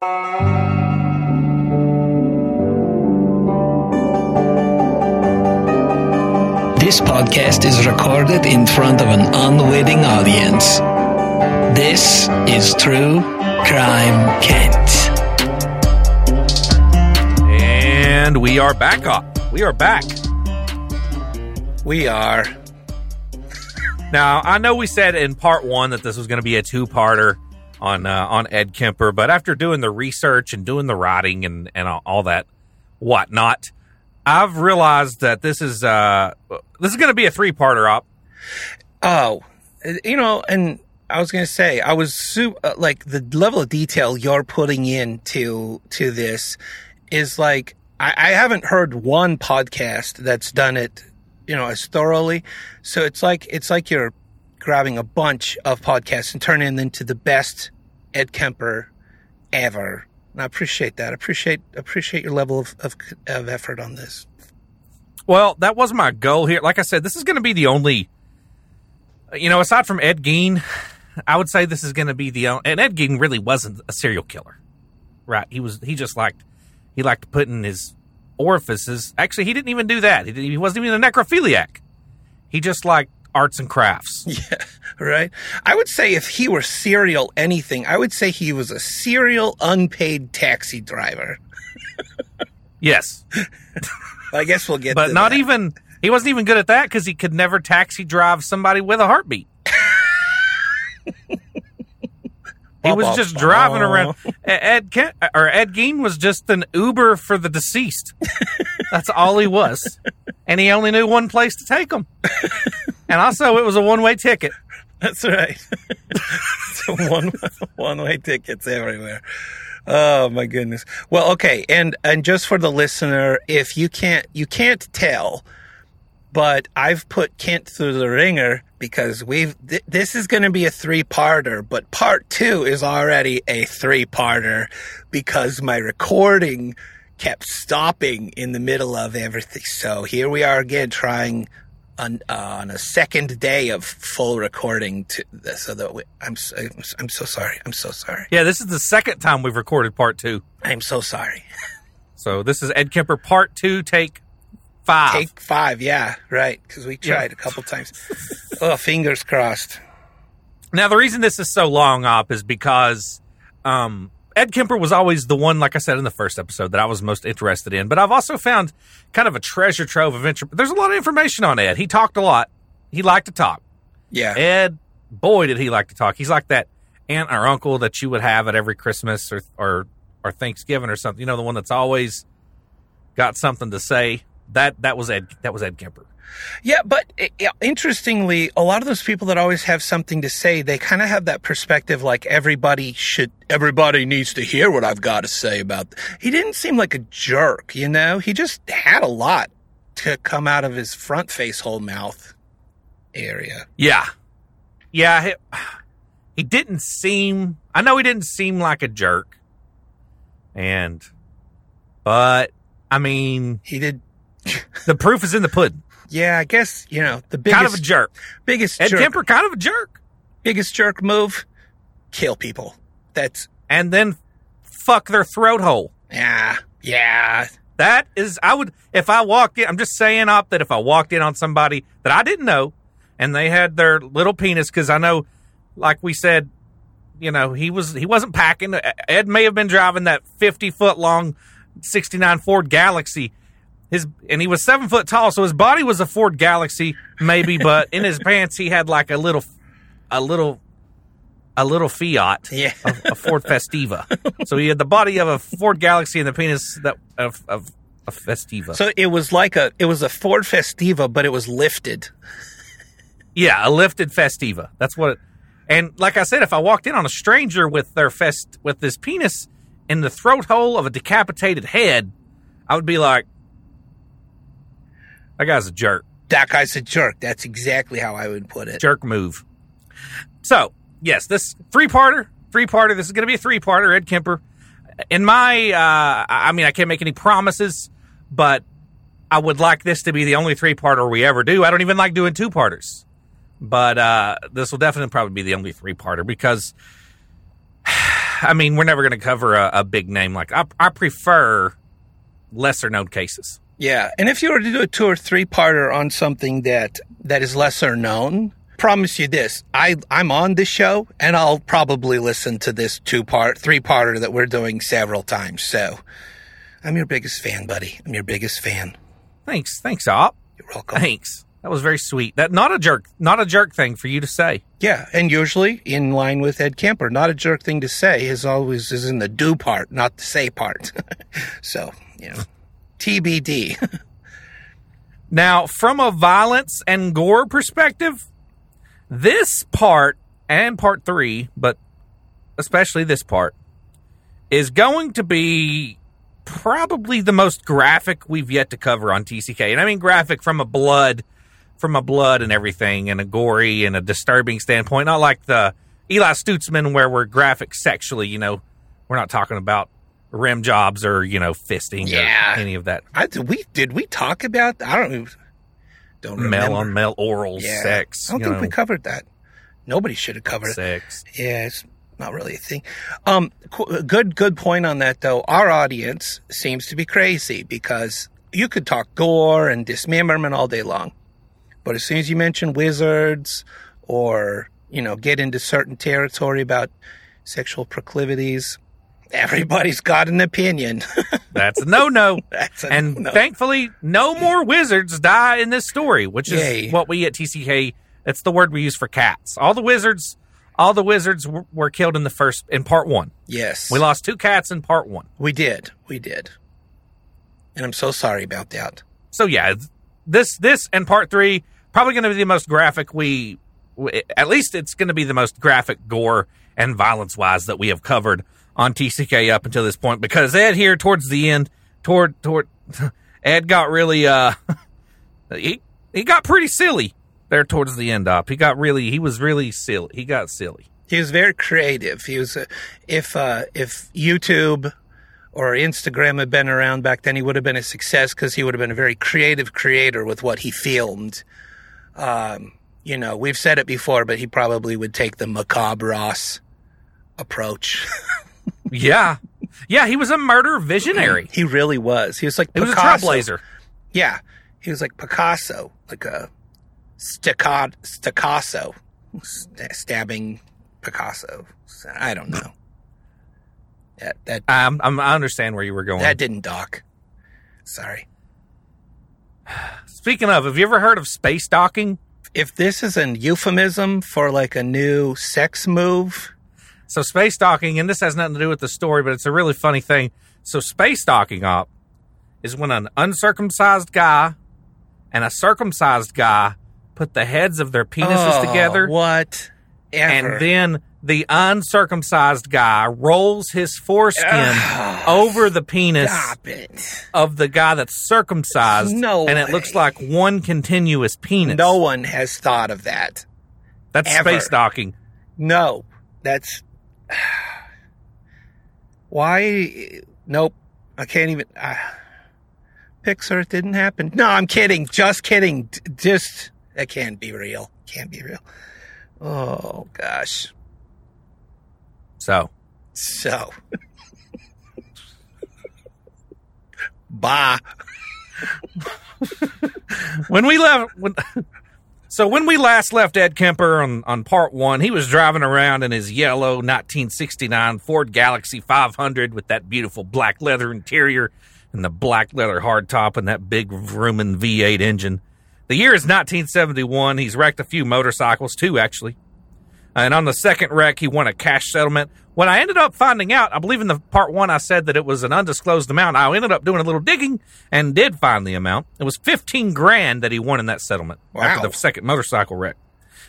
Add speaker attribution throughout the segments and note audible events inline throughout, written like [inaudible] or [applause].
Speaker 1: This podcast is recorded in front of an unwitting audience. This is True Crime Kent.
Speaker 2: And we are back up. We are back.
Speaker 3: We are.
Speaker 2: Now, I know we said in part one that this was going to be a two-parter on uh, on Ed Kemper, but after doing the research and doing the writing and and all, that whatnot, I've realized that this is uh this is going to be a three-parter op.
Speaker 3: Oh, you know, and I was going to say, I was su- uh, like the level of detail you're putting into to this is like I, I haven't heard one podcast that's done it, you know, as thoroughly. So it's like it's like you're grabbing a bunch of podcasts and turning them into the best Ed Kemper ever. And I appreciate that. I appreciate appreciate your level of, of of effort on this.
Speaker 2: Well, that was my goal here. Like I said, this is going to be the only, you know, aside from Ed Gein, I would say this is going to be the only, and Ed Gein really wasn't a serial killer, right? He was, he just liked, he liked putting his orifices. Actually, he didn't even do that. He, he wasn't even a necrophiliac. He just liked arts and crafts. [laughs]
Speaker 3: Yeah, right. I would say if he were serial anything, I would say he was a serial unpaid taxi driver.
Speaker 2: Yes, [laughs]
Speaker 3: I guess we'll get
Speaker 2: but not
Speaker 3: that.
Speaker 2: even, he wasn't even good at that because he could never taxi drive somebody with a heartbeat. [laughs] He was just driving around. Ed Kent, or Ed Gein was just an Uber for the deceased. That's all he was, and he only knew one place to take him. And also, it was a one-way ticket.
Speaker 3: That's right. [laughs] so one [laughs] one way tickets everywhere. Oh my goodness. Well, okay, and and just for the listener, if you can't you can't tell, but I've put Kent through the ringer because we've th- this is going to be a three-parter, but part 2 is already a three-parter because my recording kept stopping in the middle of everything. So here we are again trying on uh, on a second day of full recording to so that we, I'm so, I'm so sorry. I'm so sorry.
Speaker 2: Yeah, this is the second time we've recorded part two.
Speaker 3: I'm so sorry. [laughs]
Speaker 2: So this is Ed Kemper part two, take five.
Speaker 3: Take five, yeah, right. Because we tried a couple times. [laughs] oh, fingers crossed.
Speaker 2: Now, the reason this is so long up is because um, Ed Kemper was always the one, like I said in the first episode, that I was most interested in. But I've also found kind of a treasure trove of interest. There's a lot of information on Ed. He talked a lot. He liked to talk.
Speaker 3: Yeah,
Speaker 2: Ed, boy, did he like to talk. He's like that aunt or uncle that you would have at every Christmas or or or Thanksgiving or something. You know, the one that's always got something to say. That that was Ed. That was Ed Kemper.
Speaker 3: Yeah. But eh, yeah, interestingly, a lot of those people that always have something to say, they kind of have that perspective, like everybody should, everybody needs to hear what I've got to say about. He didn't seem like a jerk, you know. He just had a lot to come out of his front face hole mouth area.
Speaker 2: Yeah. Yeah. He, he didn't seem, I know he didn't seem like a jerk. And, but, I mean,
Speaker 3: He did. [laughs]
Speaker 2: the proof is in the pudding.
Speaker 3: Yeah, I guess you know the biggest
Speaker 2: kind of a jerk.
Speaker 3: biggest
Speaker 2: Ed
Speaker 3: jerk,
Speaker 2: Kemper, kind of a jerk.
Speaker 3: biggest jerk move, kill people. That's
Speaker 2: And then fuck their throat hole.
Speaker 3: yeah, yeah.
Speaker 2: That is, I would, if I walked in, I'm just saying up that if I walked in on somebody that I didn't know and they had their little penis, because I know, like we said, you know, he was, he wasn't packing. Ed may have been driving that 50 foot long 69 Ford Galaxie. His, and he was seven foot tall, so his body was a Ford Galaxie, maybe, [laughs] but in his pants, he had like a little, a little, a little Fiat
Speaker 3: Yeah.
Speaker 2: a, a Ford Festiva. so he had the body of a Ford Galaxie and the penis that of of a Festiva.
Speaker 3: So it was like a it was a Ford Festiva, but it was lifted.
Speaker 2: yeah, a lifted Festiva. That's what. It, and like I said, if I walked in on a stranger with their fest with this penis in the throat hole of a decapitated head, I would be like, "That guy's a jerk."
Speaker 3: That guy's a jerk. That's exactly how I would put it.
Speaker 2: jerk move. So, yes, this three parter, three parter. This is going to be a three parter. Ed Kemper. In my, uh, I mean, I can't make any promises, but I would like this to be the only three parter we ever do. I don't even like doing two parters, but uh, this will definitely probably be the only three parter because [sighs] I mean, we're never going to cover a, a big name like I, I prefer lesser known cases.
Speaker 3: Yeah, and if you were to do a two or three parter on something that that is lesser known, promise you this: I I'm on this show, and I'll probably listen to this two part, three parter that we're doing several times. So, I'm your biggest fan, buddy. I'm your biggest fan.
Speaker 2: Thanks, thanks, Op.
Speaker 3: You're welcome.
Speaker 2: Thanks. That was very sweet. That not a jerk, not a jerk thing for you to say.
Speaker 3: Yeah, and usually in line with Ed Kemper, not a jerk thing to say is always is in the do part, not the say part. [laughs] so you know, TBD. [laughs]
Speaker 2: Now, from a violence and gore perspective, this part and part three, but especially this part, is going to be probably the most graphic we've yet to cover on TCK. And I mean graphic from a blood, from a blood and everything, and a gory and a disturbing standpoint. Not like the Eli Stutzman where we're graphic sexually. You know, we're not talking about rim jobs or you know fisting
Speaker 3: Yeah.
Speaker 2: or any of that
Speaker 3: I, did we did we talk about? I don't don't remember.
Speaker 2: male on male oral
Speaker 3: Yeah.
Speaker 2: sex.
Speaker 3: I don't think
Speaker 2: know,
Speaker 3: we covered that. Nobody should have covered it.
Speaker 2: sex.
Speaker 3: Yeah, it's not really a thing. Um, qu- good, good point on that though. Our audience seems to be crazy because you could talk gore and dismemberment all day long, but as soon as you mention wizards or you know get into certain territory about sexual proclivities, everybody's got an opinion. [laughs]
Speaker 2: That's a no no.
Speaker 3: That's a
Speaker 2: and
Speaker 3: no-no.
Speaker 2: thankfully, no more wizards die in this story, which is
Speaker 3: Yay.
Speaker 2: what we at TCK. That's the word we use for cats. All the wizards, all the wizards were, were killed in the first in part one.
Speaker 3: yes,
Speaker 2: We lost two cats in part one.
Speaker 3: we did, we did, and I'm so sorry about that.
Speaker 2: So yeah, this this and part three probably going to be the most graphic we, we at least it's going to be the most graphic gore and violence wise that we have covered on TCK up until this point because Ed here towards the end toward toward [laughs] Ed got really uh [laughs] he he got pretty silly there towards the end up. He got really he was really silly. He got silly.
Speaker 3: He was very creative. He was, uh, if uh, if YouTube or Instagram had been around back then, he would have been a success because he would have been a very creative creator with what he filmed. Um, you know, we've said it before, but he probably would take the macabre Ross approach. [laughs]
Speaker 2: Yeah. Yeah, he was a murder visionary.
Speaker 3: he really was. He was like
Speaker 2: He was a
Speaker 3: Picasso.
Speaker 2: trailblazer.
Speaker 3: Yeah, he was like Picasso, like a staccato, staccato, st- stabbing Picasso. I don't know. That that
Speaker 2: Um, I'm, I understand where you were going.
Speaker 3: that didn't dock. Sorry.
Speaker 2: Speaking of, have you ever heard of space docking?
Speaker 3: If this is an euphemism for like a new sex move,
Speaker 2: So space docking, and this has nothing to do with the story, but it's a really funny thing. So space docking up is when an uncircumcised guy and a circumcised guy put the heads of their penises
Speaker 3: Oh,
Speaker 2: together,
Speaker 3: What? Ever.
Speaker 2: and then the uncircumcised guy rolls his foreskin
Speaker 3: Ugh.
Speaker 2: over the penis of the guy that's circumcised,
Speaker 3: No
Speaker 2: and it looks like one continuous penis.
Speaker 3: No one has thought of that.
Speaker 2: that's
Speaker 3: ever.
Speaker 2: space docking.
Speaker 3: No, that's [sighs] why. Nope, I can't even. Uh, Pixar, it didn't happen. No, I'm kidding. Just kidding. Just that can't be real. Can't be real. Oh gosh.
Speaker 2: So
Speaker 3: So. [laughs] Bye. [laughs]
Speaker 2: when we left when, so when we last left ed kemper on, on part one he was driving around in his yellow 1969 ford galaxie 500 with that beautiful black leather interior and the black leather hardtop and that big vrooming v8 engine the year is 1971 he's wrecked a few motorcycles too, actually and on the second wreck, he won a cash settlement. When I ended up finding out, I believe in the part one, I said that it was an undisclosed amount. I ended up doing a little digging and did find the amount. It was 15 grand that he won in that settlement after the second motorcycle wreck.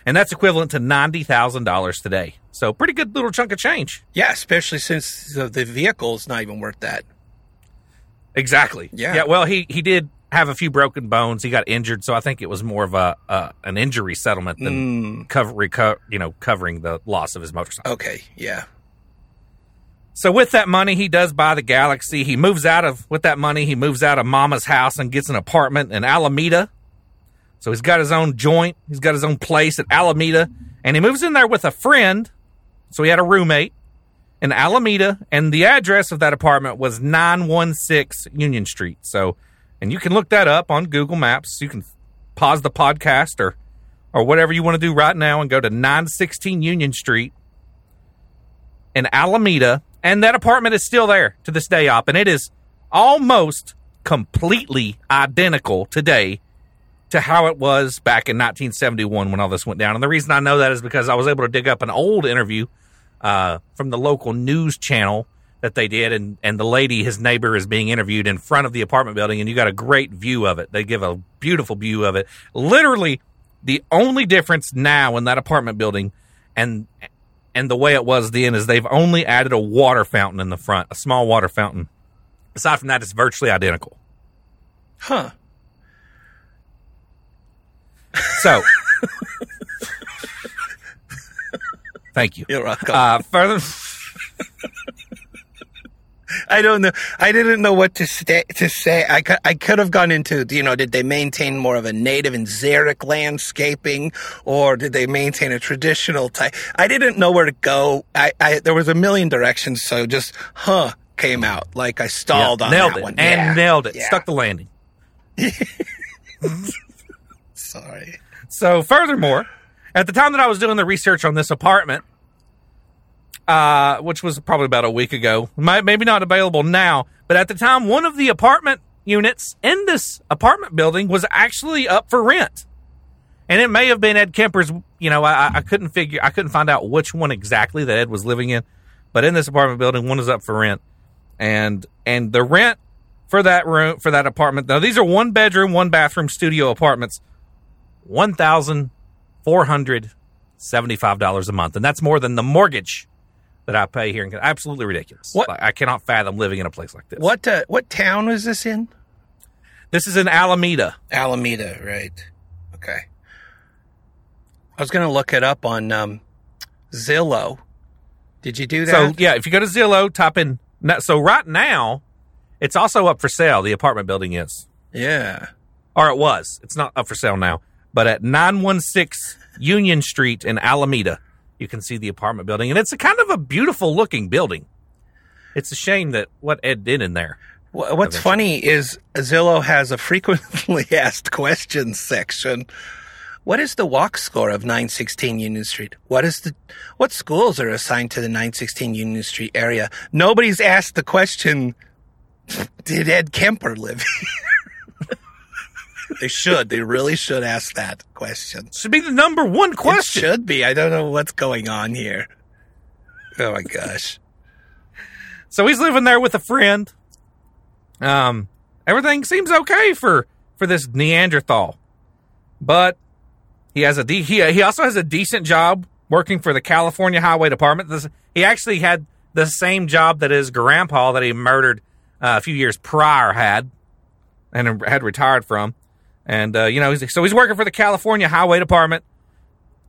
Speaker 2: And that's equivalent to $90,000 today. So pretty good little chunk of change.
Speaker 3: Yeah, especially since the, the is not even worth that.
Speaker 2: Exactly.
Speaker 3: Yeah.
Speaker 2: Yeah. Well, he, he did have a few broken bones. He got injured. So I think it was more of a, uh, an injury settlement than cover, reco- you know, covering the loss of his motorcycle.
Speaker 3: Okay, yeah.
Speaker 2: So with that money, he does buy the Galaxie. He moves out of with that money. He moves out of Mama's house and gets an apartment in Alameda. So he's got his own joint. He's got his own place at Alameda, and he moves in there with a friend. So he had a roommate, in Alameda, and the address of that apartment was 916 Union Street. So, and you can look that up on Google Maps. You can pause the podcast or or whatever you want to do right now and go to 916 Union Street in Alameda, and that apartment is still there to this day, op, and it is almost completely identical today to how it was back in 1971 when all this went down. And the reason I know that is because I was able to dig up an old interview uh, from the local news channel that they did, and and the lady, his neighbor, is being interviewed in front of the apartment building, and you got a great view of it. They give a beautiful view of it. Literally, the only difference now in that apartment building, and and the way it was then is they've only added a water fountain in the front, a small water fountain. Aside from that, it's virtually identical.
Speaker 3: Huh.
Speaker 2: So, [laughs] thank you.
Speaker 3: You're welcome.
Speaker 2: Uh, further, [laughs] [laughs]
Speaker 3: I don't know. I didn't know what to say. To say, I could, I could have gone into, you know, did they maintain more of a native and xeric landscaping, or did they maintain a traditional type? I didn't know where to go. I, I there was a million directions, so just huh came out like I stalled
Speaker 2: yeah,
Speaker 3: on
Speaker 2: nailed
Speaker 3: that
Speaker 2: it
Speaker 3: one
Speaker 2: and
Speaker 3: Yeah.
Speaker 2: nailed it,
Speaker 3: Yeah.
Speaker 2: stuck the landing. [laughs]
Speaker 3: Sorry.
Speaker 2: So, furthermore, at the time that I was doing the research on this apartment, uh, which was probably about a week ago, maybe not available now, but at the time, one of the apartment units in this apartment building was actually up for rent. And it may have been Ed Kemper's, you know, I, I couldn't figure, I couldn't find out which one exactly that Ed was living in, but in this apartment building, one is up for rent. And, and the rent for that room, for that apartment, now these are one bedroom, one bathroom studio apartments one thousand four hundred seventy-five dollars a month, and that's more than the mortgage that I pay here. in Absolutely ridiculous.
Speaker 3: What-
Speaker 2: Like, I cannot fathom living in a place like this.
Speaker 3: What uh, what town was this in?
Speaker 2: This is in Alameda.
Speaker 3: Alameda, right? Okay. I was gonna look it up on um, Zillow. Did you do that?
Speaker 2: So yeah, if you go to Zillow, type in. So right now, it's also up for sale. The apartment building is,
Speaker 3: yeah.
Speaker 2: or it was. It's not up for sale now, but at nine one six Union Street in Alameda, you can see the apartment building, and it's a kind of a beautiful looking building. It's a shame that what Ed did in there.
Speaker 3: Wha- What's
Speaker 2: Eventually.
Speaker 3: funny is Zillow has a frequently [laughs] asked questions section. What is the walk score of 916 Union Street? What is the what schools are assigned to the 916 Union Street area? Nobody's asked the question. [laughs] Did Ed Kemper live here? [laughs] they should. They really should ask that question.
Speaker 2: Should be the number one question.
Speaker 3: It should be. I don't know what's going on here. Oh my gosh.
Speaker 2: So he's living there with a friend. Um, everything seems okay for for this Neanderthal, but he has a de- he he also has a decent job working for the California Highway Department. This, he actually had the same job that his grandpa that he murdered uh, a few years prior had, and had retired from. And uh, you know, he's, so he's working for the California Highway Department.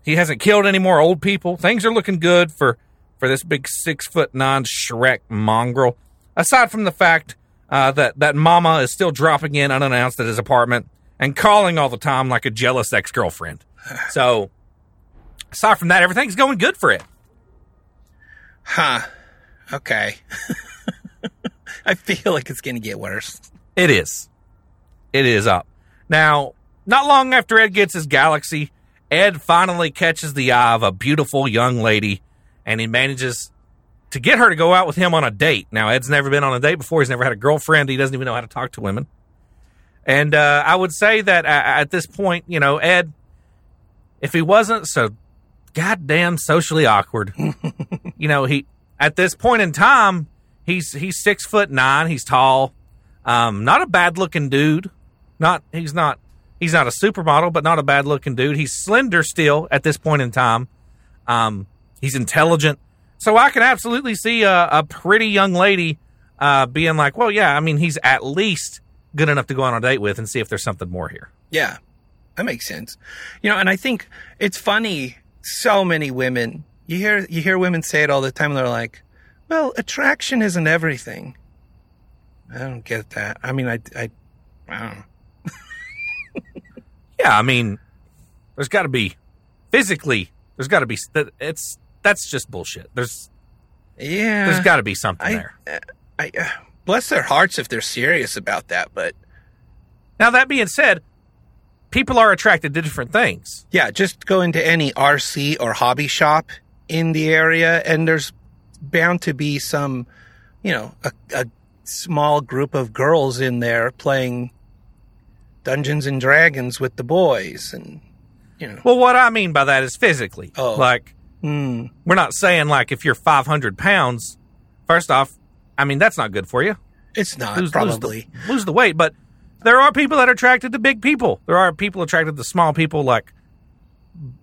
Speaker 2: He hasn't killed any more old people. Things are looking good for for this big six foot nine Shrek mongrel. Aside from the fact uh, that that Mama is still dropping in unannounced at his apartment and calling all the time like a jealous ex girlfriend. [sighs] So, aside from that, everything's going good for it.
Speaker 3: Huh. Okay. [laughs] I feel like it's going to get worse.
Speaker 2: It is. It is up. Now, not long after Ed gets his galaxie, Ed finally catches the eye of a beautiful young lady and he manages to get her to go out with him on a date. Now, Ed's never been on a date before. He's never had a girlfriend. He doesn't even know how to talk to women. And uh, I would say that at this point, you know, Ed, if he wasn't so goddamn socially awkward, [laughs] you know, he at this point in time, he's he's six foot nine. He's tall. Um, not a bad looking dude. Not he's not he's not a supermodel, but not a bad looking dude. He's slender still at this point in time. Um, he's intelligent, so I can absolutely see a, a pretty young lady uh, being like, "Well, yeah, I mean, he's at least good enough to go on a date with and see if there's something more here."
Speaker 3: Yeah, that makes sense. You know, and I think it's funny. So many women, you hear you hear women say it all the time. They're like, "Well, attraction isn't everything." I don't get that. I mean, I, I, I don't know.
Speaker 2: Yeah, I mean, there's got to be physically. There's got to be. It's that's just bullshit. There's
Speaker 3: Yeah.
Speaker 2: There's got to be something
Speaker 3: I,
Speaker 2: there.
Speaker 3: I, uh, bless their hearts if they're serious about that, but
Speaker 2: Now that being said, people are attracted to different things.
Speaker 3: yeah, just go into any RC or hobby shop in the area, and there's bound to be some, you know, a, a small group of girls in there playing Dungeons and Dragons with the boys, and you know,
Speaker 2: Well, what I mean by that is physically.
Speaker 3: Oh.
Speaker 2: Like
Speaker 3: hmm,
Speaker 2: we're not saying like if you're 500 pounds. First off, I mean that's not good for you.
Speaker 3: it's not
Speaker 2: lose,
Speaker 3: probably.
Speaker 2: lose, the, lose the weight. But there are people that are attracted to big people. There are people attracted to small people. Like,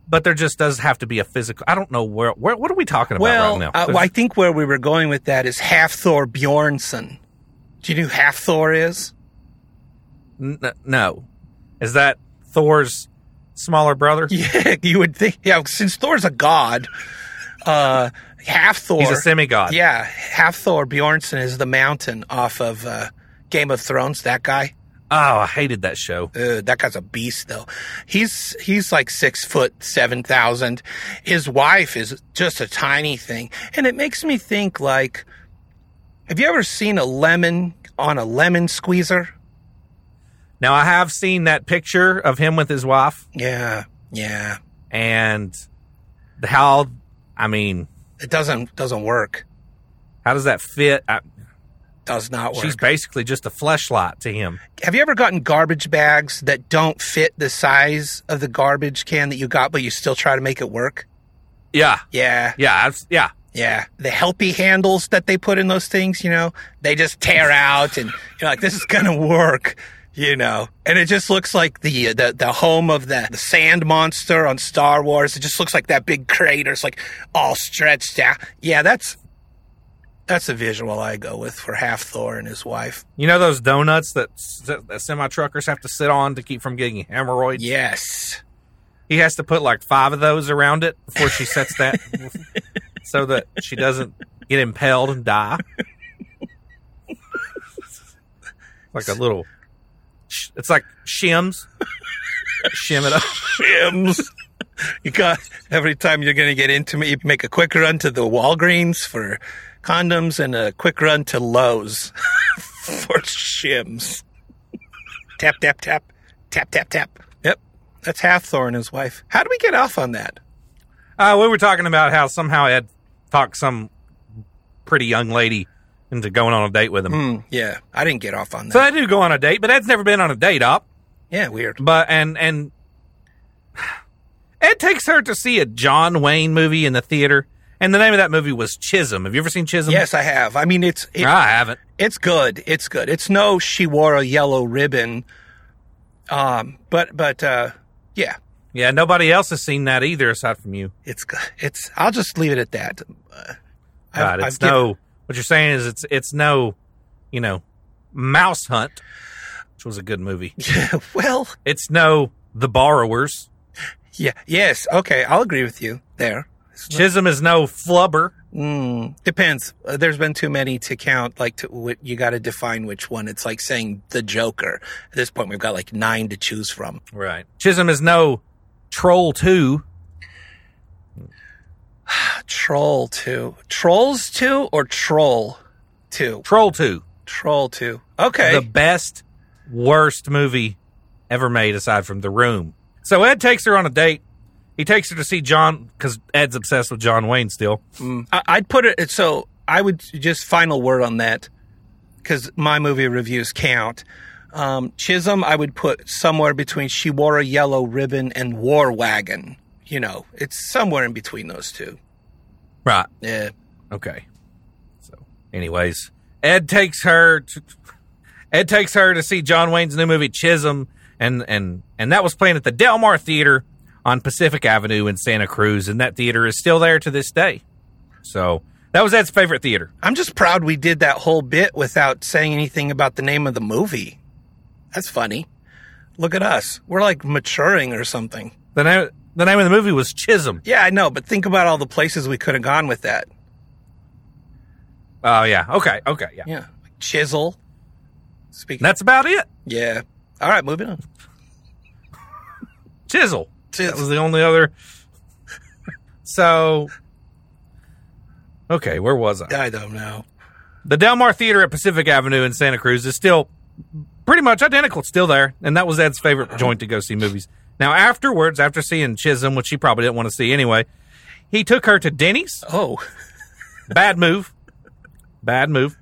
Speaker 2: but there just does have to be a physical. I don't know where. where what are we talking about
Speaker 3: Well,
Speaker 2: right now?
Speaker 3: uh,
Speaker 2: There's-
Speaker 3: I think where we were going with that is Hafthor Bjornsson. Do you know who Half Thor is?
Speaker 2: N- no, is that Thor's smaller brother? [laughs]
Speaker 3: Yeah, you would think. Yeah, since Thor's a god, uh, half Thor.
Speaker 2: He's a semigod.
Speaker 3: Yeah, Hafthor Bjornsson is the mountain off of uh, Game of Thrones. That guy.
Speaker 2: Oh, I hated that show.
Speaker 3: Uh, that guy's a beast, though. He's he's like six foot seven thousand. His wife is just a tiny thing, and it makes me think like, have you ever seen a lemon on a lemon squeezer?
Speaker 2: Now I have seen that picture of him with his wife
Speaker 3: Yeah, yeah.
Speaker 2: and how. I mean,
Speaker 3: It doesn't doesn't work.
Speaker 2: how does that fit? I,
Speaker 3: Does not work.
Speaker 2: she's basically just a fleshlight to him.
Speaker 3: Have you ever gotten garbage bags that don't fit the size of the garbage can that you got, but you still try to make it work?
Speaker 2: Yeah,
Speaker 3: Yeah,
Speaker 2: yeah, I've, yeah.
Speaker 3: yeah. The helpy handles that they put in those things, you know, they just tear out, and you're like, this is gonna work, you know. And it just looks like the uh, the the home of the, the sand monster on Star Wars. It just looks like that big crater. It's like all stretched out. Yeah, that's that's a visual I go with for Hafthor and his wife.
Speaker 2: You know those donuts that, that semi truckers have to sit on to keep from getting hemorrhoids.
Speaker 3: Yes.
Speaker 2: He has to put like five of those around it before she sets that, [laughs] so that she doesn't get impaled and die. [laughs] like a little. Sh- It's like shims. Shim it up.
Speaker 3: Shims. You got every time you're going to get intimate, you make a quick run to the Walgreens for condoms and a quick run to Lowe's [laughs] for shims. tap, tap, tap, tap, tap, tap. Yep. That's Hafthor and his wife. How do we get off on that?
Speaker 2: Uh, we were talking about how somehow Ed talked some pretty young lady into going on a date with him.
Speaker 3: Hmm, yeah, I didn't get off on that.
Speaker 2: So I do go on a date, but Ed's never been on a date up.
Speaker 3: yeah, weird.
Speaker 2: But and and Ed takes her to see a John Wayne movie in the theater, and the name of that movie was Chisum. Have you ever seen Chisum?
Speaker 3: Yes, I have. I mean, it's it,
Speaker 2: I haven't.
Speaker 3: it's good. It's good. It's no she wore a yellow ribbon. Um, but but uh, yeah,
Speaker 2: Yeah, nobody else has seen that either aside from you.
Speaker 3: It's good. It's. I'll just leave it at that. Uh, I've-
Speaker 2: Right? It's
Speaker 3: I've given-
Speaker 2: no. What you're saying is it's it's no, you know, Mouse Hunt, which was a good movie. [laughs]
Speaker 3: Yeah, well,
Speaker 2: It's no The Borrowers.
Speaker 3: yeah, yes, okay, I'll agree with you there.
Speaker 2: Chisum is no Flubber.
Speaker 3: Mm, depends. Uh, there's been too many to count. Like, to, you got to define which one. It's like saying the Joker. At this point, we've got like nine to choose from.
Speaker 2: Right. Chisum is no Troll Two. [sighs]
Speaker 3: Troll two, Trolls two, or Troll two,
Speaker 2: Troll Two.
Speaker 3: Troll two. Okay.
Speaker 2: the best, worst movie ever made aside from The Room. So Ed takes her on a date. He takes her to see John because Ed's obsessed with John Wayne still.
Speaker 3: I, I'd put it so I would just final word on that because my movie reviews count. Um, Chisum, I would put somewhere between She Wore a Yellow Ribbon and War Wagon. You know, it's somewhere in between those two.
Speaker 2: Right.
Speaker 3: Yeah.
Speaker 2: Okay. So, anyways, Ed takes her. To, Ed takes her to see John Wayne's new movie Chisum, and and and that was playing at the Del Mar Theater on Pacific Avenue in Santa Cruz, and that theater is still there to this day. So that was Ed's favorite theater.
Speaker 3: I'm just proud we did that whole bit without saying anything about the name of the movie. That's funny. Look at us. We're like maturing or something.
Speaker 2: The name the name of the movie was Chisum.
Speaker 3: Yeah, I know, but think about all the places we could have gone with that.
Speaker 2: Oh yeah. Okay. Okay. Yeah.
Speaker 3: Yeah. Chisel. Speaking.
Speaker 2: That's about it.
Speaker 3: yeah. All right, moving on.
Speaker 2: Chisel.
Speaker 3: Chisel.
Speaker 2: That was the only other. [laughs] so Okay, where was I?
Speaker 3: I don't know.
Speaker 2: The Del Mar Theater at Pacific Avenue in Santa Cruz is still pretty much identical. It's still there, and that was Ed's favorite joint to go see movies. Now, afterwards, after seeing Chisum, which she probably didn't want to see anyway, he took her to Denny's.
Speaker 3: Oh,
Speaker 2: Bad move. Bad move.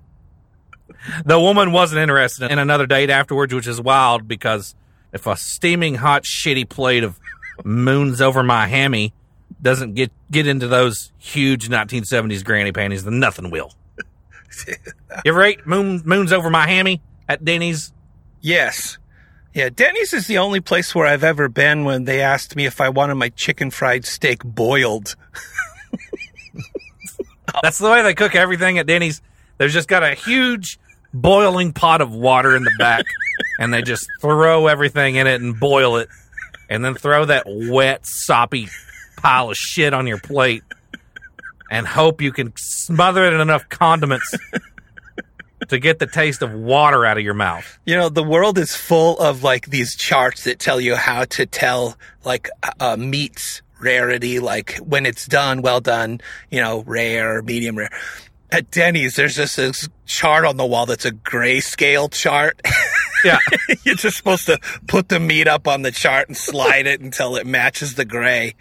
Speaker 2: The woman wasn't interested in another date afterwards, which is wild because if a steaming hot shitty plate of moons over my hammy doesn't get get into those huge 1970s granny panties, then nothing will. [laughs] you ever ate moon, moons over my hammy at Denny's?
Speaker 3: yes. Yeah, Denny's is the only place where I've ever been when they asked me if I wanted my chicken fried steak boiled. [laughs]
Speaker 2: That's the way they cook everything at Denny's. They've just got a huge boiling pot of water in the back, [laughs] and they just throw everything in it and boil it, and then throw that wet, soppy pile of shit on your plate, and hope you can smother it in enough condiments to get the taste of water out of your mouth.
Speaker 3: You know, the world is full of like these charts that tell you how to tell like uh, meats rarity, like when it's done, well done, you know, rare, medium rare. At Denny's, there's just this chart on the wall that's a grayscale chart.
Speaker 2: Yeah. [laughs]
Speaker 3: You're just supposed to put the meat up on the chart and slide it until it matches the gray.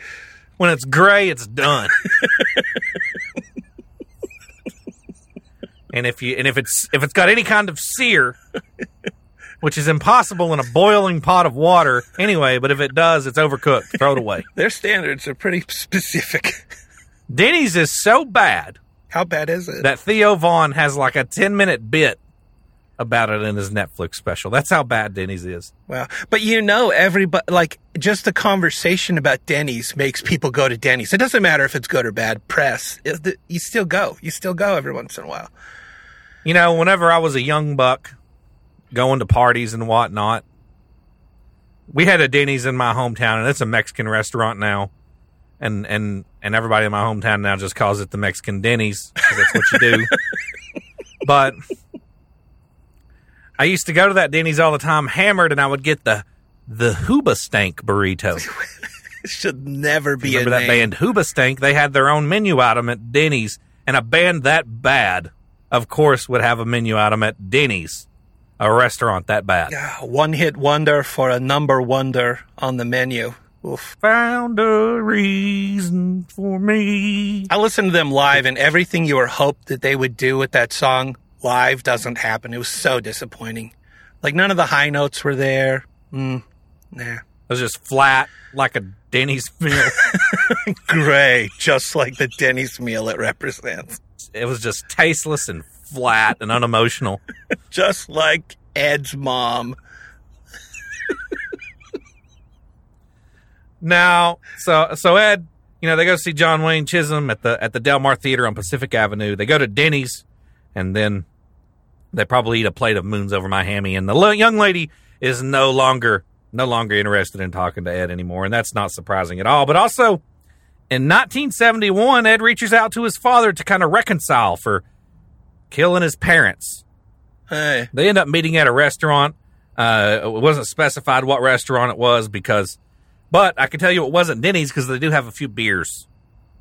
Speaker 2: When it's gray, it's done. [laughs] and if you and if it's if it's got any kind of sear, which is impossible in a boiling pot of water anyway, but if it does, it's overcooked. Throw it away.
Speaker 3: Their standards are pretty specific.
Speaker 2: Denny's is so bad
Speaker 3: How bad is it?
Speaker 2: that Theo Von has like a 10 minute bit about it in his Netflix special. That's how bad Denny's is.
Speaker 3: Wow. But you know, everybody, like, just the conversation about Denny's makes people go to Denny's. It doesn't matter if it's good or bad press. It- you still go. You still go every once in a while.
Speaker 2: You know, whenever I was a young buck going to parties and whatnot, we had a Denny's in my hometown, and it's a Mexican restaurant now. And and and everybody in my hometown now just calls it the Mexican Denny's 'cause that's what you do. [laughs] but I used to go to that Denny's all the time, hammered, and I would get the the Hoobastank burrito. [laughs]
Speaker 3: It should never be
Speaker 2: Remember
Speaker 3: a
Speaker 2: that
Speaker 3: name.
Speaker 2: band Hoobastank? They had their own menu item at Denny's, and a band that bad, of course, would have a menu item at Denny's, a restaurant that bad.
Speaker 3: One hit wonder for a number wonder on the menu. Oof.
Speaker 2: Found a reason for me.
Speaker 3: I listened to them live, and everything you were hoped that they would do with that song live doesn't happen. It was so disappointing. Like none of the high notes were there. Mm, nah.
Speaker 2: It was just flat, like a Denny's meal. [laughs]
Speaker 3: Gray, just like the Denny's meal it represents.
Speaker 2: It was just tasteless and flat and unemotional. [laughs]
Speaker 3: Just like Ed's mom.
Speaker 2: Now, so so Ed, you know, they go see John Wayne Chisum at the at the Del Mar Theater on Pacific Avenue. They go to Denny's, and then they probably eat a plate of moons over my hammy. And the lo- young lady is no longer no longer interested in talking to Ed anymore, and that's not surprising at all. But also, in 1971, Ed reaches out to his father to kind of reconcile for killing his parents.
Speaker 3: Hey,
Speaker 2: They end up meeting at a restaurant. Uh, it wasn't specified what restaurant it was because, but I can tell you it wasn't Denny's because they do have a few beers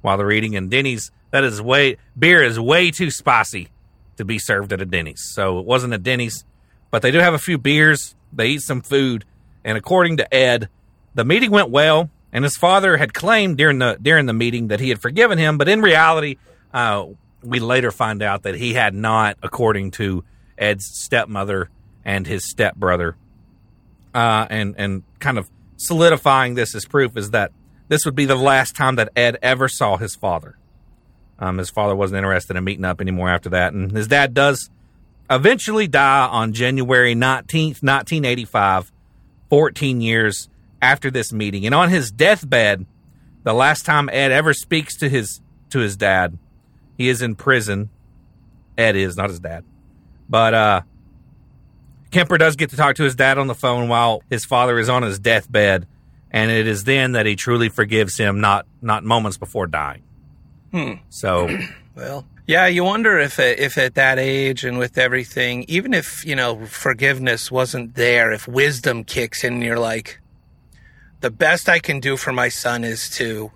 Speaker 2: while they're eating. And Denny's, that is way, beer is way too spicy to be served at a Denny's. So it wasn't a Denny's, but they do have a few beers. They eat some food. And according to Ed, the meeting went well. And his father had claimed during the during the meeting that he had forgiven him, but in reality, uh, we later find out that he had not, according to Ed's stepmother and his stepbrother. Uh, and and kind of solidifying this as proof is that this would be the last time that Ed ever saw his father. Um, his father wasn't interested in meeting up anymore after that, and his dad does eventually die on January nineteenth, nineteen eighty-five. 14 years after this meeting. And on his deathbed, the last time Ed ever speaks to his to his dad, he is in prison. Ed is, not his dad. But uh Kemper does get to talk to his dad on the phone while his father is on his deathbed, and it is then that he truly forgives him, not not moments before dying. So [clears throat]
Speaker 3: well, yeah, you wonder if if at that age and with everything, even if you know forgiveness wasn't there, if wisdom kicks in, and you're like, the best I can do for my son is to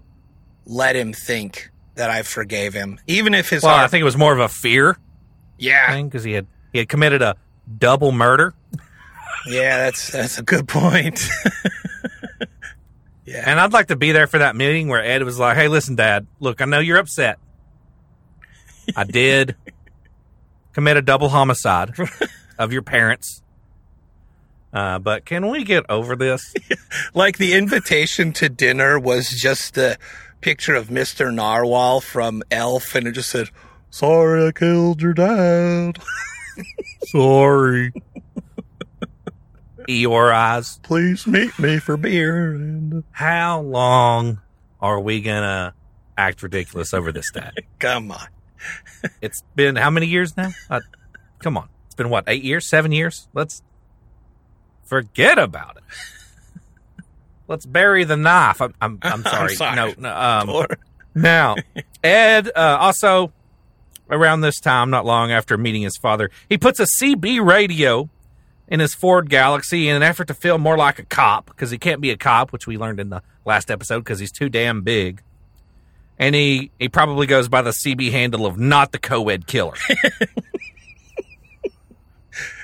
Speaker 3: let him think that I forgave him, even if his
Speaker 2: Well, I think it was more of a fear
Speaker 3: yeah,
Speaker 2: because he had he had committed a double murder.
Speaker 3: yeah, that's that's a good point. [laughs] yeah,
Speaker 2: And I'd like to be there for that meeting where Ed was like, "Hey, listen, Dad. Look, I know you're upset. I did [laughs] commit a double homicide of your parents, uh, but can we get over this?" [laughs]
Speaker 3: like the invitation to dinner was just a picture of Mister Narwhal from Elf, and it just said, "Sorry, I killed your dad. [laughs]
Speaker 2: Sorry. [laughs] Eeyore eyes.
Speaker 3: Please meet me for beer." And
Speaker 2: How long are we gonna act ridiculous over this, Dad?
Speaker 3: come on,
Speaker 2: It's been how many years now? Uh, come on, it's been what eight years, seven years. Let's forget about it. [laughs] Let's bury the knife. I'm, I'm, I'm [laughs] sorry.
Speaker 3: sorry.
Speaker 2: No, no. Um, [laughs] now, Ed uh, also around this time, not long after meeting his father, he puts a CB radio in his Ford Galaxie in an effort to feel more like a cop because he can't be a cop, which we learned in the last episode because he's too damn big. And he, he probably goes by the CB handle of not the co-ed killer.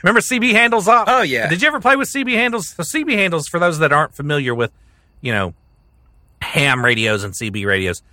Speaker 2: Remember CB handles up?
Speaker 3: Oh, yeah.
Speaker 2: Did you ever play with CB handles? So CB handles, for those that aren't familiar with, you know, ham radios and CB radios,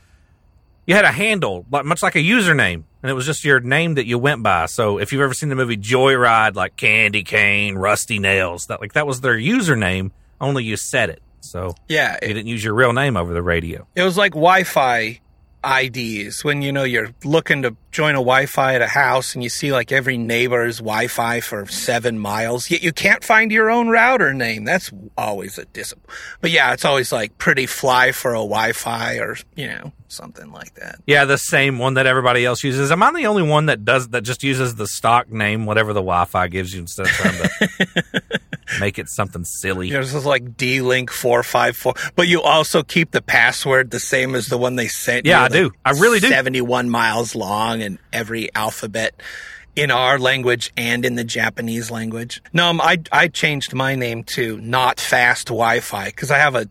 Speaker 2: you had a handle, like- much like a username, and it was just your name that you went by. So if you've ever seen the movie Joyride, like Candy Cane, Rusty Nails, that like that was their username. Only you said it, so
Speaker 3: yeah,
Speaker 2: you didn't use your real name over the radio.
Speaker 3: it was like Wi-Fi IDs when you know you're looking to join a Wi-Fi at a house and you see like every neighbor's Wi-Fi for seven miles, yet you can't find your own router name. That's always a dis. But yeah, it's always like pretty fly for a Wi-Fi or you know something like that.
Speaker 2: Yeah, the same one that everybody else uses. Am I the only one that does that? Just uses the stock name, whatever the Wi-Fi gives you, instead of trying to [laughs] make it something silly.
Speaker 3: You know, this is like D-Link four five four, but you also keep the password the same as the one they sent.
Speaker 2: Yeah,
Speaker 3: you,
Speaker 2: I do. I really do.
Speaker 3: Seventy-one miles long and every alphabet in our language and in the Japanese language. No, um, I I changed my name to Not Fast Wi-Fi because I have a,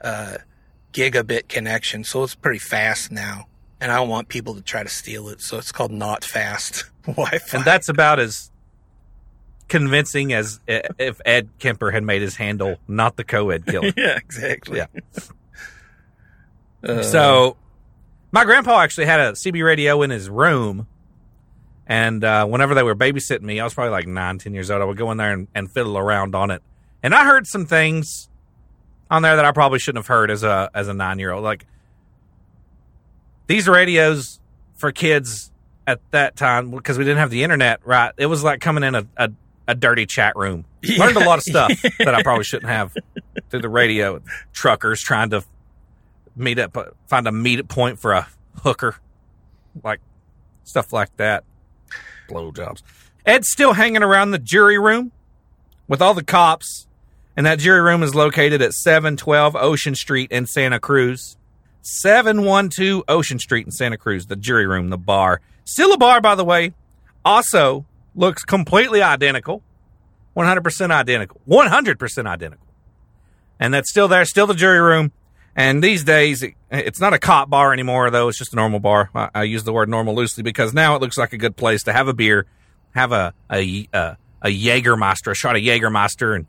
Speaker 3: uh gigabit connection, so it's pretty fast now, and I don't want people to try to steal it, so it's called Not Fast [laughs] Wi-Fi.
Speaker 2: and that's about as convincing as if Ed Kemper had made his handle not the co-ed [laughs] killer.
Speaker 3: yeah, exactly.
Speaker 2: Yeah.
Speaker 3: Uh,
Speaker 2: So, my grandpa actually had a CB radio in his room, and uh, whenever they were babysitting me, I was probably like nine, ten years old. I would go in there and, and fiddle around on it, and I heard some things on there that I probably shouldn't have heard as a as a nine year old. Like these radios for kids at that time because we didn't have the internet. Right, it was like coming in a a, a dirty chat room. Learned a lot of stuff [laughs] that I probably shouldn't have through the radio. Truckers trying to meet up, find a meet point for a hooker, like stuff like that. Blowjobs. Ed's still hanging around the jury room with all the cops, and that jury room is located at 712 Ocean Street in Santa Cruz. 712 Ocean Street in Santa Cruz, the jury room, the bar. Still a bar, by the way. Also looks completely identical. 100% identical. 100% identical. And that's still there, still the jury room. And these days, it, it's not a cop bar anymore, though. It's just a normal bar. I, I use the word normal loosely because now it looks like a good place to have a beer, have a a a, a Jägermeister, a shot of Jägermeister, and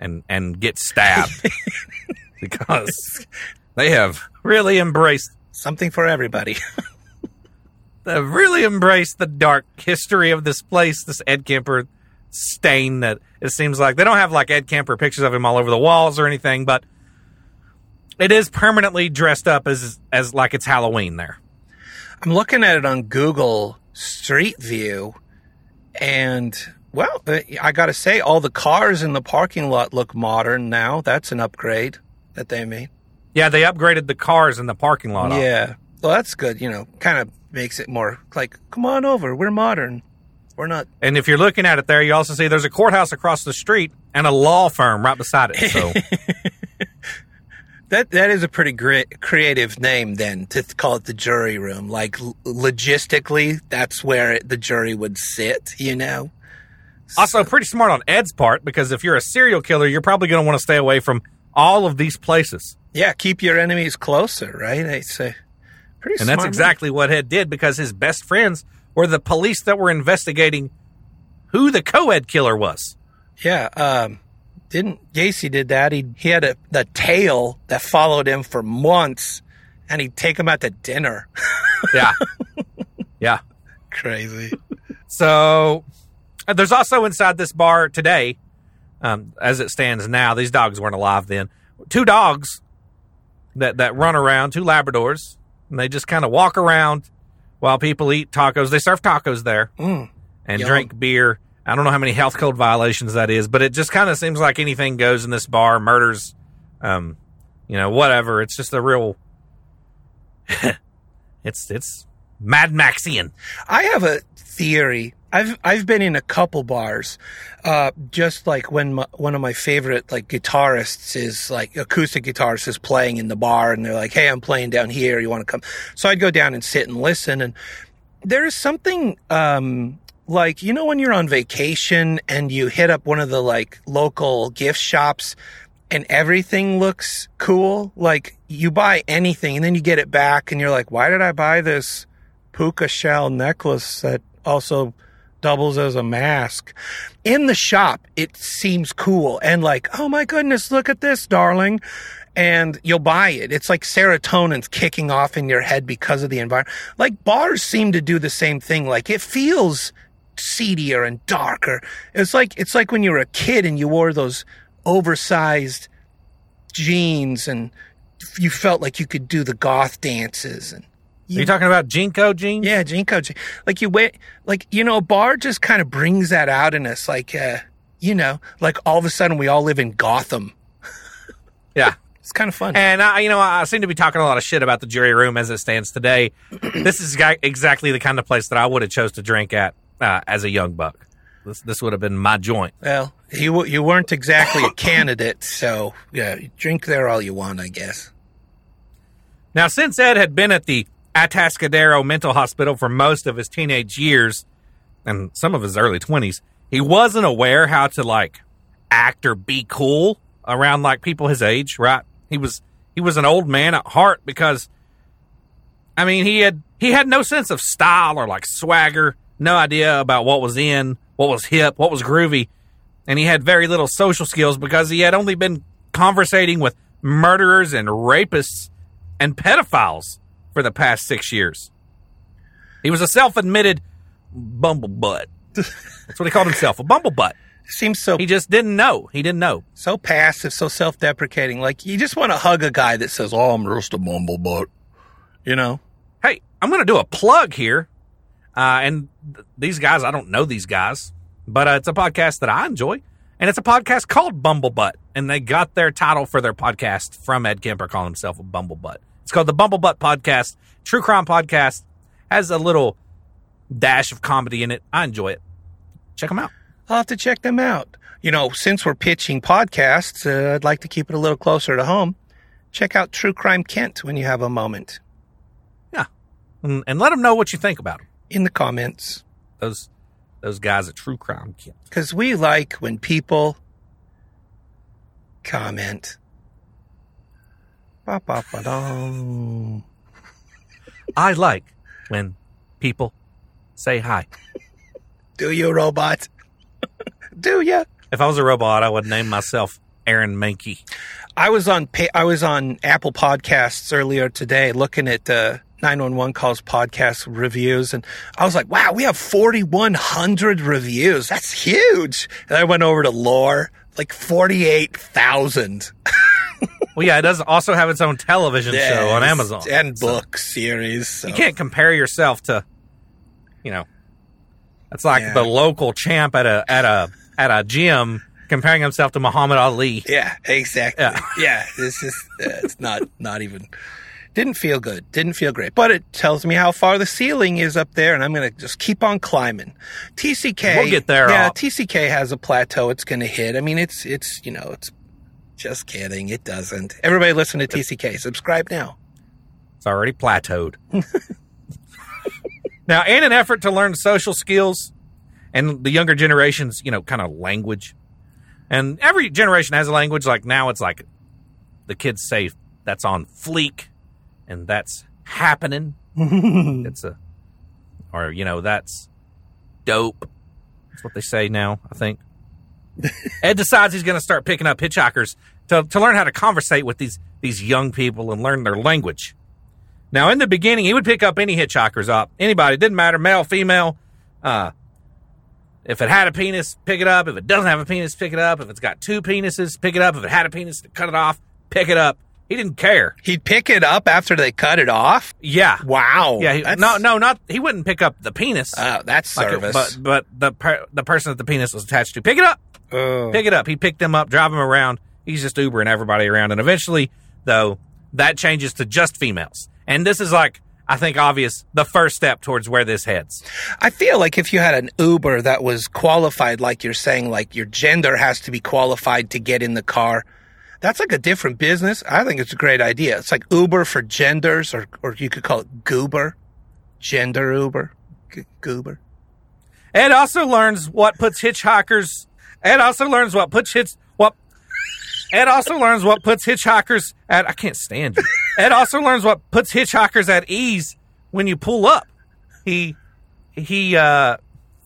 Speaker 2: and and get stabbed [laughs] because they have really embraced
Speaker 3: something for everybody. [laughs]
Speaker 2: they've really embraced the dark history of this place. This Ed Kemper stain that it seems like they don't have like Ed Kemper pictures of him all over the walls or anything, but it is permanently dressed up as as like it's Halloween there.
Speaker 3: I'm looking at it on Google Street View, and well, uh, I got to say, all the cars in the parking lot look modern now. That's an upgrade that they made.
Speaker 2: Yeah, they upgraded the cars in the parking lot.
Speaker 3: Yeah, well, that's good. You know, kind of makes it more like, come on over. We're modern. We're not.
Speaker 2: And if you're looking at it there, you also see there's a courthouse across the street and a law firm right beside it. So [laughs] [laughs]
Speaker 3: That that is a pretty great creative name then to call it the jury room. Like l- logistically, that's where it, the jury would sit. You know.
Speaker 2: Also pretty smart on Ed's part because if you're a serial killer, you're probably going to want to stay away from all of these places.
Speaker 3: Yeah, keep your enemies closer, right? I say. Pretty
Speaker 2: and that's exactly what Ed did because his best friends were the police that were investigating who the co-ed killer was.
Speaker 3: Yeah, um, didn't Gacy did that? He he had a the tail that followed him for months, and he'd take him out to dinner. [laughs]
Speaker 2: Yeah. yeah.
Speaker 3: Crazy.
Speaker 2: So there's also inside this bar today, um, as it stands now, these dogs weren't alive then. Two dogs that, that run around, two Labradors, and they just kind of walk around while people eat tacos. They serve tacos there
Speaker 3: Mm.
Speaker 2: and
Speaker 3: Yum.
Speaker 2: drink beer. I don't know how many health code violations that is, but it just kind of seems like anything goes in this bar, murders, um, you know, whatever. It's just a real, [laughs] it's, it's Mad Maxian.
Speaker 3: I have a theory. I've I've been in a couple bars, uh, just like when my, one of my favorite like guitarists is like acoustic guitarist is playing in the bar, and they're like, "Hey, I'm playing down here. You want to come?" So I'd go down and sit and listen, and there is something um, like you know when you're on vacation and you hit up one of the like local gift shops and everything looks cool like you buy anything and then you get it back and you're like why did i buy this puka shell necklace that also doubles as a mask in the shop it seems cool and like oh my goodness look at this darling and you'll buy it. It's like serotonin's kicking off in your head because of the environment. Like bars seem to do the same thing. Like it feels seedier and darker. It's like it's like when you were a kid and you wore those oversized jeans and you felt like you could do the goth dances and
Speaker 2: Are you talking about JNCO jeans?
Speaker 3: yeah, JNCO. je- Like you wait, like you know, a bar just kind of brings that out in us. Like, uh, you know, like all of a sudden we all live in Gotham. [laughs]
Speaker 2: Yeah.
Speaker 3: It's kind of fun.
Speaker 2: And I, you know, I seem to be talking a lot of shit about the jury room as it stands today. [clears throat] this is exactly the kind of place that I would have chose to drink at uh, as a young buck. This this would have been my joint.
Speaker 3: well, you you weren't exactly a candidate, so yeah, drink there all you want, I guess.
Speaker 2: Now, since Ed had been at the Atascadero Mental Hospital for most of his teenage years and some of his early 20s, he wasn't aware how to like act or be cool around like people his age, right? He was he was an old man at heart because I mean, he had he had no sense of style or like swagger, no idea about what was in, what was hip, what was groovy, and he had very little social skills because he had only been conversating with murderers and rapists and pedophiles for the past six years. He was a self-admitted bumblebutt. That's what he called himself, a bumblebutt.
Speaker 3: Seems so
Speaker 2: He just didn't know. He didn't know.
Speaker 3: so passive, so self-deprecating. Like you just want to hug a guy that says, "Oh, I'm just a bumblebutt," you know.
Speaker 2: Hey, I'm going to do a plug here. Uh, and th- these guys, I don't know these guys, but uh, it's a podcast that I enjoy. And it's a podcast called Bumblebutt. And they got their title for their podcast from Ed Kemper calling himself a Bumblebutt. It's called the Bumblebutt Podcast. True crime podcast. Has a little dash of comedy in it. I enjoy it. Check them out.
Speaker 3: I'll have to check them out. You know, since we're pitching podcasts, uh, I'd like to keep it a little closer to home. Check out True Crime Kent when you have a moment
Speaker 2: Yeah. And, and let them know what you think about them.
Speaker 3: in the comments.
Speaker 2: Those, those guys at True Crime Kent.
Speaker 3: Because we like when people comment. Ba-ba-ba-dum.
Speaker 2: I like when people say hi.
Speaker 3: Do you, robot? [laughs] Do you?
Speaker 2: If I was a robot, I would name myself Aaron Mahnke.
Speaker 3: I was on I was on Apple Podcasts earlier today looking at uh, 911 calls podcast reviews and I was like, wow, we have 4100 reviews. That's huge. And I went over to Lore, like 48,000. [laughs]
Speaker 2: Well, yeah, it does also have its own television show on Amazon.
Speaker 3: and
Speaker 2: So
Speaker 3: book series. so-
Speaker 2: you can't compare yourself to, you know, that's like
Speaker 3: Yeah.
Speaker 2: the local champ at a at a at a gym comparing himself to Muhammad Ali.
Speaker 3: Yeah, exactly.
Speaker 2: Yeah. [laughs]
Speaker 3: Yeah, this is uh, it's not not even didn't feel good. Didn't feel great. But it tells me how far the ceiling is up there and I'm going to just keep on climbing. TCK
Speaker 2: We'll get there,
Speaker 3: Yeah,
Speaker 2: Op.
Speaker 3: TCK has a plateau it's going to hit. I mean, it's it's, you know, it's just kidding. It doesn't. Everybody listen to TCK. Subscribe now.
Speaker 2: It's already plateaued. [laughs] now, in an effort to learn social skills and the younger generation's, you know, kind of language, and every generation has a language. Like now, it's like the kids say that's on fleek, and that's happening. [laughs] it's a, or you know, that's dope. That's what they say now. I think. Ed decides he's going to start picking up hitchhikers to to learn how to conversate with these these young people and learn their language. Now, in the beginning, he would pick up any hitchhikers up, anybody, didn't matter, male, female. Uh, if it had a penis, pick it up. If it doesn't have a penis, pick it up. If it's got two penises, pick it up. If it had a penis, cut it off, pick it up. He didn't care.
Speaker 3: He'd pick it up after they cut it off.
Speaker 2: Yeah.
Speaker 3: Wow.
Speaker 2: Yeah. He, no, no, not. He wouldn't pick up the penis.
Speaker 3: Oh, that's
Speaker 2: like it-
Speaker 3: service.
Speaker 2: but but the per, the person that the penis was attached to, pick it up, Pick it up. He picked them up, drive them around. He's just Ubering everybody around, and eventually, though, that changes to just females. And this is like, I think, obvious the first step towards where this heads.
Speaker 3: I feel like if you had an Uber that was qualified, like you're saying, like your gender has to be qualified to get in the car, that's like a different business. I think it's a great idea. It's like Uber for genders, or or you could call it Goober, gender Uber, G- Goober.
Speaker 2: Ed also learns what puts hitchhikers. Ed also learns what puts hits what. Ed also learns what puts hitchhikers at. I can't stand you. Ed also learns what puts hitchhikers at ease when you pull up. He he uh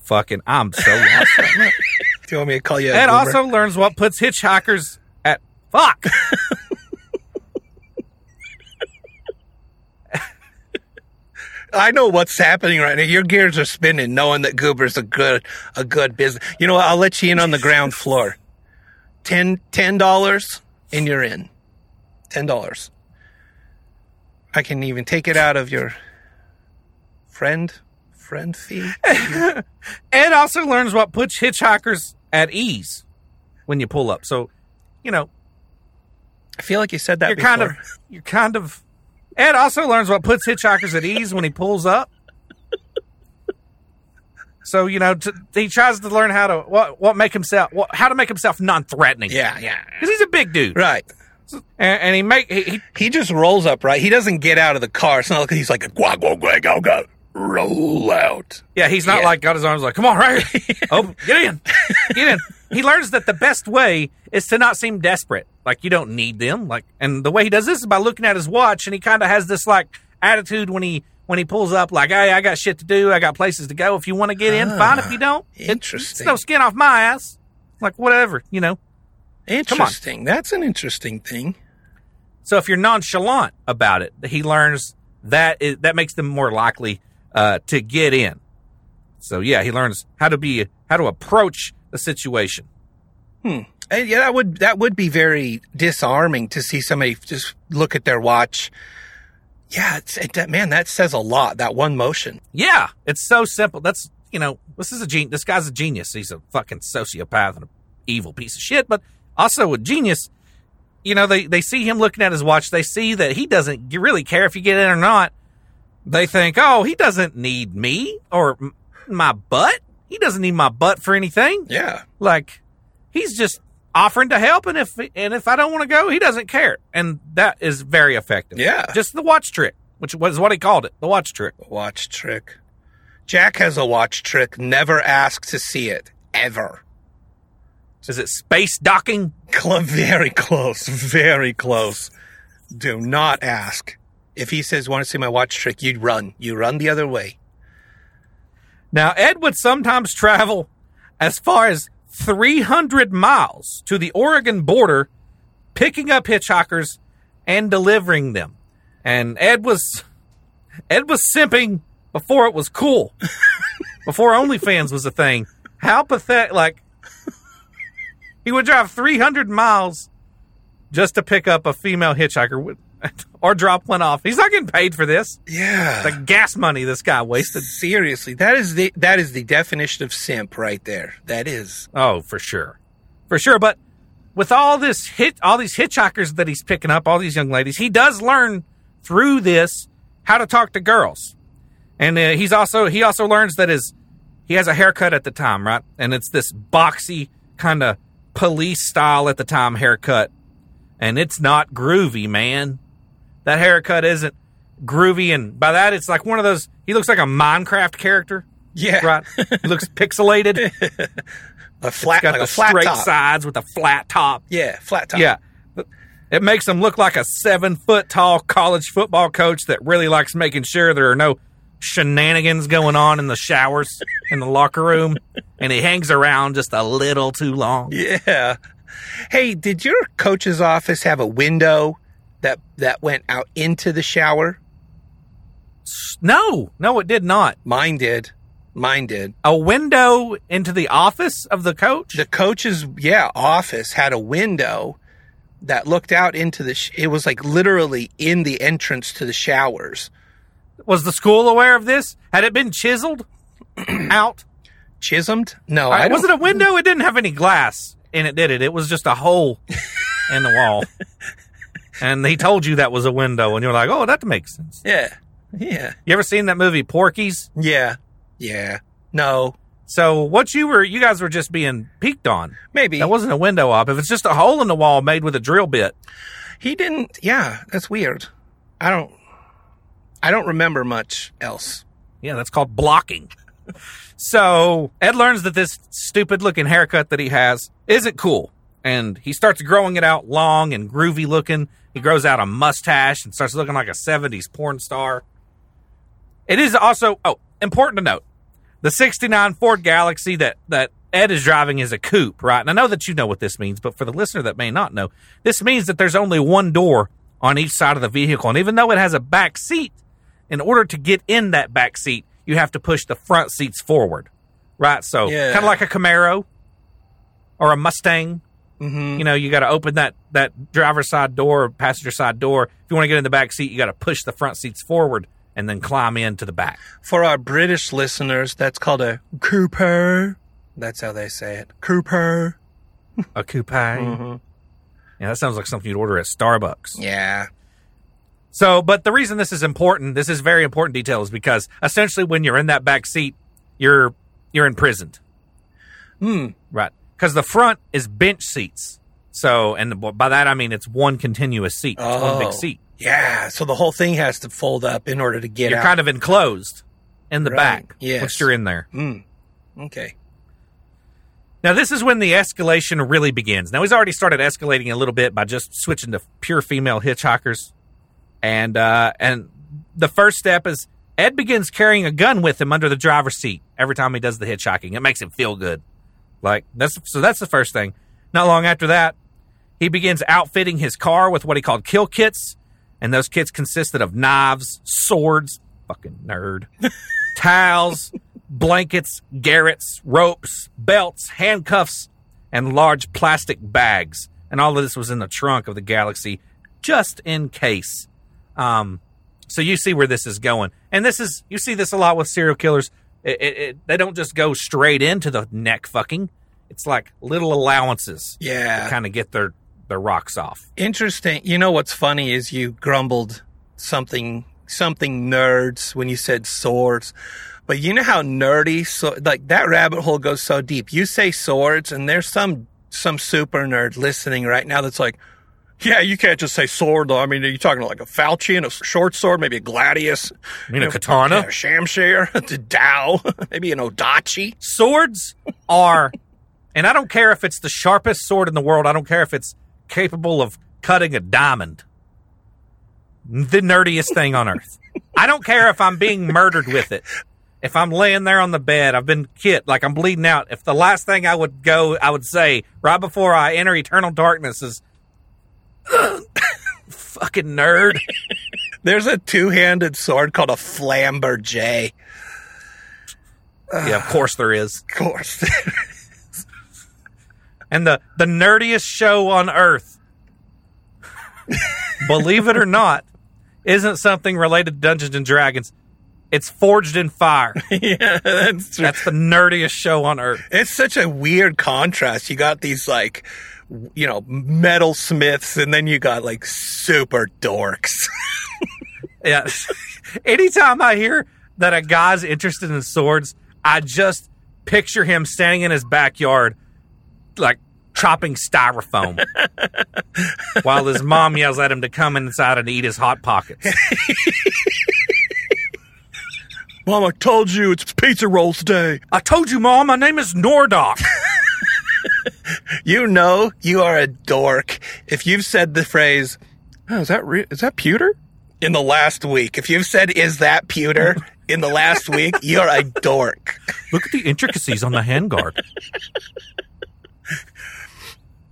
Speaker 2: fucking. I'm so lost. [laughs]
Speaker 3: Do you want me to call you?
Speaker 2: Ed also learns what puts hitchhikers at fuck. [laughs]
Speaker 3: I know what's happening right now. Your gears are spinning, knowing that Goober's a good a good business. You know what? I'll let you in on the ground floor. Ten ten dollars, and you're in. Ten dollars. I can even take it out of your friend friend fee. [laughs]
Speaker 2: Ed also learns what puts hitchhikers at ease when you pull up. So, you know,
Speaker 3: I feel like you said that
Speaker 2: you're
Speaker 3: before.
Speaker 2: kind of you're kind of Ed also learns what puts hitchhikers at ease when he pulls up. So you know, he tries to learn how to what what make himself what, how to make himself non-threatening.
Speaker 3: yeah, yeah.
Speaker 2: because he's a big dude,
Speaker 3: Right.
Speaker 2: and, and he make he, he
Speaker 3: He just rolls up, right? He doesn't get out of the car. It's not like he's like a guag guag guag go go roll out.
Speaker 2: Yeah, he's not
Speaker 3: Yeah.
Speaker 2: like got his arms like, come on, right. [laughs] Oh, get in. Get in. He learns that the best way is to not seem desperate. Like you don't need them. Like and the way he does this is by looking at his watch and he kinda has this like attitude when he when he pulls up like, Hey, I got shit to do, I got places to go. If you want to get in, fine. If you don't, it-
Speaker 3: interesting.
Speaker 2: no skin off my ass. Like whatever, you know.
Speaker 3: Interesting. That's an interesting thing.
Speaker 2: So if you're nonchalant about it, he learns that is, that makes them more likely uh, to get in. So yeah, he learns how to be how to approach the situation. Hmm.
Speaker 3: And yeah, that would that would be very disarming to see somebody just look at their watch. Yeah, it's, it, man, that says a lot. That one motion.
Speaker 2: Yeah, it's so simple. That's you know, this is a gen- This guy's a genius. He's a fucking sociopath and an evil piece of shit, but also a genius. You know, they they see him looking at his watch. They see that he doesn't really care if you get in or not. They think, oh, he doesn't need me or m- my butt. He doesn't need my butt for anything.
Speaker 3: Yeah,
Speaker 2: Like he's just offering to help, and if and if I don't want to go, he doesn't care, and that is very effective.
Speaker 3: Yeah.
Speaker 2: just the watch trick, which was what he called it, the watch trick.
Speaker 3: watch trick. Jack has a watch trick. Never ask to see it ever.
Speaker 2: Is it space docking?
Speaker 3: Very close. Very close. Do not ask. If he says, "Want to see my watch trick?" You run. You run the other way.
Speaker 2: Now, Ed would sometimes travel as far as 300 miles to the Oregon border, picking up hitchhikers and delivering them. And Ed was Ed was simping before it was cool, [laughs] before OnlyFans was a thing. How pathetic! Like he would drive 300 miles just to pick up a female hitchhiker [laughs] or drop one off. He's not getting paid for this.
Speaker 3: Yeah.
Speaker 2: The gas money this guy wasted.
Speaker 3: Seriously, that is the that is the definition of simp right there. That is.
Speaker 2: Oh, for sure, for sure. But with all this hit, all these hitchhikers that he's picking up, all these young ladies, he does learn through this how to talk to girls, and uh, he's also he also learns that his he has a haircut at the time, right? And it's this boxy kind of police style at the time haircut, and it's not groovy, man. That haircut isn't groovy, and by that it's like one of those. He looks like a Minecraft character,
Speaker 3: Yeah.
Speaker 2: right? he looks pixelated. [laughs]
Speaker 3: A flat,
Speaker 2: got
Speaker 3: like
Speaker 2: the
Speaker 3: a flat
Speaker 2: straight
Speaker 3: top.
Speaker 2: sides with a flat top.
Speaker 3: Yeah, flat top.
Speaker 2: Yeah. It makes him look like a seven foot tall college football coach that really likes making sure there are no shenanigans going on in the showers in the locker room, and he hangs around just a little too long.
Speaker 3: Yeah. Hey, did your coach's office have a window that that went out into the shower?
Speaker 2: No, no, it did not.
Speaker 3: Mine did. Mine did.
Speaker 2: A window into the office of the coach.
Speaker 3: The coach's yeah office had a window that looked out into the. Sh- it was like literally in the entrance to the showers.
Speaker 2: Was the school aware of this? Had it been chiseled [clears throat] out?
Speaker 3: Chisholmed? No,
Speaker 2: I
Speaker 3: I
Speaker 2: was it a window? It didn't have any glass in it, did it? It was just a hole in the wall. [laughs] And he told you that was a window, and you're like, "Oh, that makes sense."
Speaker 3: yeah, yeah,
Speaker 2: You ever seen that movie Porky's?
Speaker 3: yeah, yeah. No,
Speaker 2: So what you were, you guys were just being peeked on.
Speaker 3: maybe
Speaker 2: That wasn't a window op. If it's just a hole in the wall made with a drill bit,
Speaker 3: he didn't. Yeah, that's weird. I don't. I don't remember much else.
Speaker 2: yeah, that's called blocking. [laughs] so Ed learns that this stupid looking haircut that he has isn't cool. And he starts growing it out long and groovy looking. He grows out a mustache and starts looking like a 70s porn star. It is also, oh, important to note the 69 Ford Galaxie that, that Ed is driving is a coupe, right? And I know that you know what this means, but for the listener that may not know, this means that there's only one door on each side of the vehicle. And even though it has a back seat, in order to get in that back seat, you have to push the front seats forward, right? So
Speaker 3: Yeah.
Speaker 2: kind of like a Camaro or a Mustang.
Speaker 3: Mm-hmm.
Speaker 2: You know, you got to open that that driver's side door, passenger side door. If you want to get in the back seat, you got to push the front seats forward and then climb into the back.
Speaker 3: For our British listeners, that's called a Cooper. That's how they say it. Cooper.
Speaker 2: A coupe. Yeah, that sounds like something you'd order at Starbucks.
Speaker 3: Yeah.
Speaker 2: So, but the reason this is important, this is very important detail, is because essentially when you're in that back seat, you're you're imprisoned.
Speaker 3: Hmm.
Speaker 2: Right. Because the front is bench seats. So, and by that I mean it's one continuous seat. It's one big
Speaker 3: Oh.
Speaker 2: seat.
Speaker 3: Yeah. So the whole thing has to fold up in order to get
Speaker 2: You're
Speaker 3: out.
Speaker 2: kind of enclosed in the
Speaker 3: Right.
Speaker 2: back
Speaker 3: Yes.
Speaker 2: once you're in there.
Speaker 3: Mm. Okay.
Speaker 2: Now, this is when the escalation really begins. Now, he's already started escalating a little bit by just switching to pure female hitchhikers, and uh, and the first step is Ed begins carrying a gun with him under the driver's seat every time he does the hitchhiking. It makes him feel good. Like that's so that's the first thing. Not long after that, he begins outfitting his car with what he called kill kits, and those kits consisted of knives, swords, fucking nerd, [laughs] towels, blankets, garrets, ropes, belts, handcuffs, and large plastic bags. And all of this was in the trunk of the Galaxie, just in case. Um, so you see where this is going, and this is you see this a lot with serial killers. It, it, it, they don't just go straight into the neck fucking. It's like little allowances
Speaker 3: Yeah.
Speaker 2: to kind of get their their rocks off.
Speaker 3: Interesting. You know what's funny is you grumbled something something nerds when you said swords. But you know how nerdy so like that rabbit hole goes so deep. You say swords and there's some some super nerd listening right now that's like, yeah, you can't just say sword though. I mean, are you talking like a falchion, a short sword, maybe a gladius?
Speaker 2: You mean a katana?
Speaker 3: Yeah, a shamshir, [laughs] a dao, [laughs] maybe an odachi.
Speaker 2: Swords are, and I don't care if it's the sharpest sword in the world. I don't care if it's capable of cutting a diamond. The nerdiest thing on earth. I don't care if I'm being murdered with it. If I'm laying there on the bed, I've been hit, like I'm bleeding out. If the last thing I would go, I would say right before I enter eternal darkness is, [laughs] fucking nerd.
Speaker 3: There's a two-handed sword called a flamberjay.
Speaker 2: yeah, of course there is.
Speaker 3: Of course. there is.
Speaker 2: and the the nerdiest show on earth believe it or not isn't something related to dungeons and dragons it's forged in fire [laughs]
Speaker 3: yeah, that's true.
Speaker 2: that's the nerdiest show on earth
Speaker 3: It's such a weird contrast. You got these like, you know, metal smiths, and then you got like super dorks. [laughs]
Speaker 2: yeah anytime i hear that a guy's interested in swords i just picture him standing in his backyard like chopping styrofoam [laughs] while his mom yells at him to come inside and eat his hot pockets [laughs]
Speaker 3: Mom, I told you it's pizza rolls day.
Speaker 2: i told you mom my name is nordok
Speaker 3: You know you are a dork if you've said the phrase, oh, is that re- is that pewter? In the last week, if you've said, is that pewter in the last week, you're a dork.
Speaker 2: Look at the intricacies on the handguard.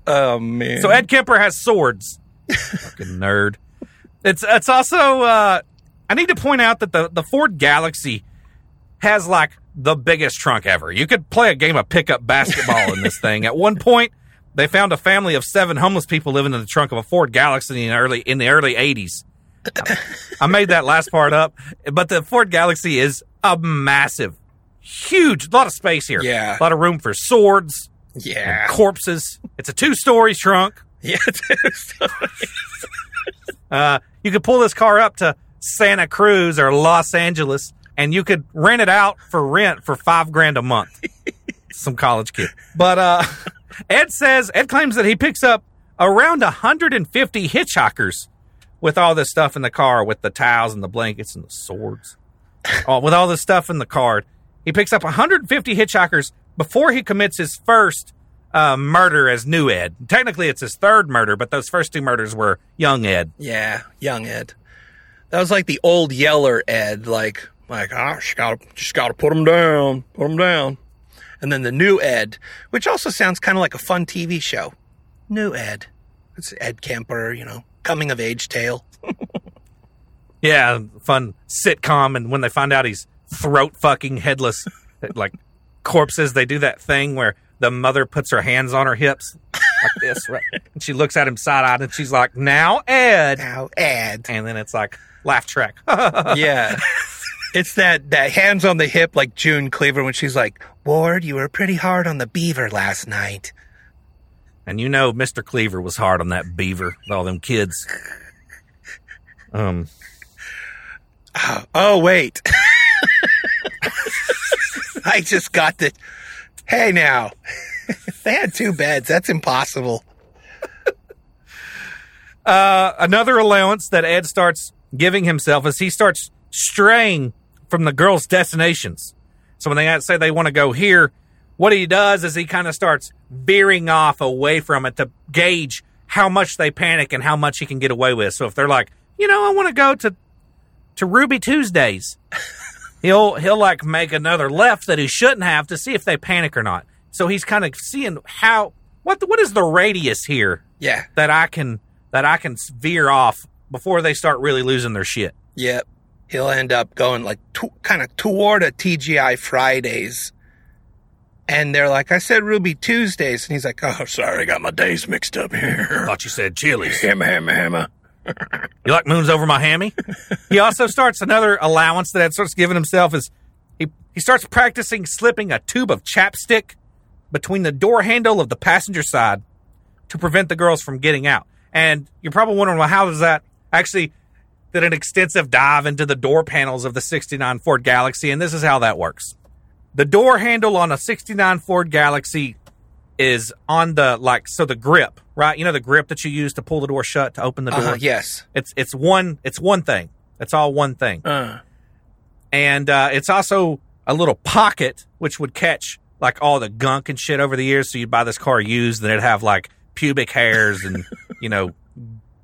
Speaker 3: Oh, man.
Speaker 2: So Ed Kemper has swords. Fucking nerd. It's it's also uh I need to point out that the the Ford Galaxie has like the biggest trunk ever. You could play a game of pickup basketball in this thing. At one point, they found a family of seven homeless people living in the trunk of a Ford Galaxie in the early in the early 80s. I made that last part up, but the Ford Galaxie is a massive, huge, lot of space here.
Speaker 3: Yeah.
Speaker 2: a lot of room for swords,
Speaker 3: yeah.
Speaker 2: corpses. It's a two-story trunk.
Speaker 3: Yeah. [laughs]
Speaker 2: Uh, you could pull this car up to Santa Cruz or Los Angeles, and you could rent it out for rent for five grand a month. [laughs] Some college kid. But uh, [laughs] Ed says Ed claims that he picks up around 150 hitchhikers with all this stuff in the car, with the towels and the blankets and the swords, [laughs] with all this stuff in the car. He picks up 150 hitchhikers before he commits his first uh, murder as new Ed. Technically, it's his third murder, but those first two murders were young Ed.
Speaker 3: Yeah, young Ed. That was like the old Yeller Ed, like like ah, just gotta just gotta put them down, put them down. And then the new Ed, which also sounds kind of like a fun TV show. New Ed, it's Ed Kemper, you know, coming of age tale. [laughs]
Speaker 2: Yeah, fun sitcom. And when they find out he's throat fucking headless, like corpses, they do that thing where the mother puts her hands on her hips like this, [laughs] right? And she looks at him side eyed and she's like, now Ed.
Speaker 3: Now Ed,
Speaker 2: And then it's like, laugh track. [laughs]
Speaker 3: yeah. It's that, that hands on the hip like June Cleaver when she's like, Ward, you were pretty hard on the beaver last night.
Speaker 2: and you know, Mr. Cleaver was hard on that beaver with all them kids. Um,
Speaker 3: Oh, wait. I just got the. Hey, now. they had two beds. That's impossible.
Speaker 2: uh, another allowance that Ed starts giving himself is he starts straying from the girls' destinations. So when they say they want to go here, what he does is he kind of starts veering off away from it to gauge how much they panic and how much he can get away with. So if they're like, you know, I want to go to to Ruby Tuesdays, [laughs] he'll he'll like make another left that he shouldn't have to see if they panic or not. So he's kind of seeing how what the, what is the radius here
Speaker 3: Yeah.
Speaker 2: that I can that I can veer off before they start really losing their shit.
Speaker 3: Yep. He'll end up going like to, kind of toward a TGI Fridays. And they're like, I said Ruby Tuesdays. And he's like, oh, sorry, I got my days mixed up here. [laughs]
Speaker 2: Thought you said Chili's.
Speaker 3: Hammer, hammer, hammer. [laughs]
Speaker 2: You like moons over my hammy? he also starts another allowance that starts giving himself is he he starts practicing slipping a tube of chapstick between the door handle of the passenger side to prevent the girls from getting out. And you're probably wondering, well, how does that actually did an extensive dive into the door panels of the 69 Ford Galaxie, and this is how that works. The door handle on a 69 Ford Galaxie is on the like so the grip, right? You know the grip that you use to pull the door shut to open the door.
Speaker 3: Uh, yes.
Speaker 2: It's it's one it's one thing. It's all one thing.
Speaker 3: Uh,
Speaker 2: And uh, it's also a little pocket which would catch like all the gunk and shit over the years. So you'd buy this car used, and it'd have like pubic hairs and [laughs] you know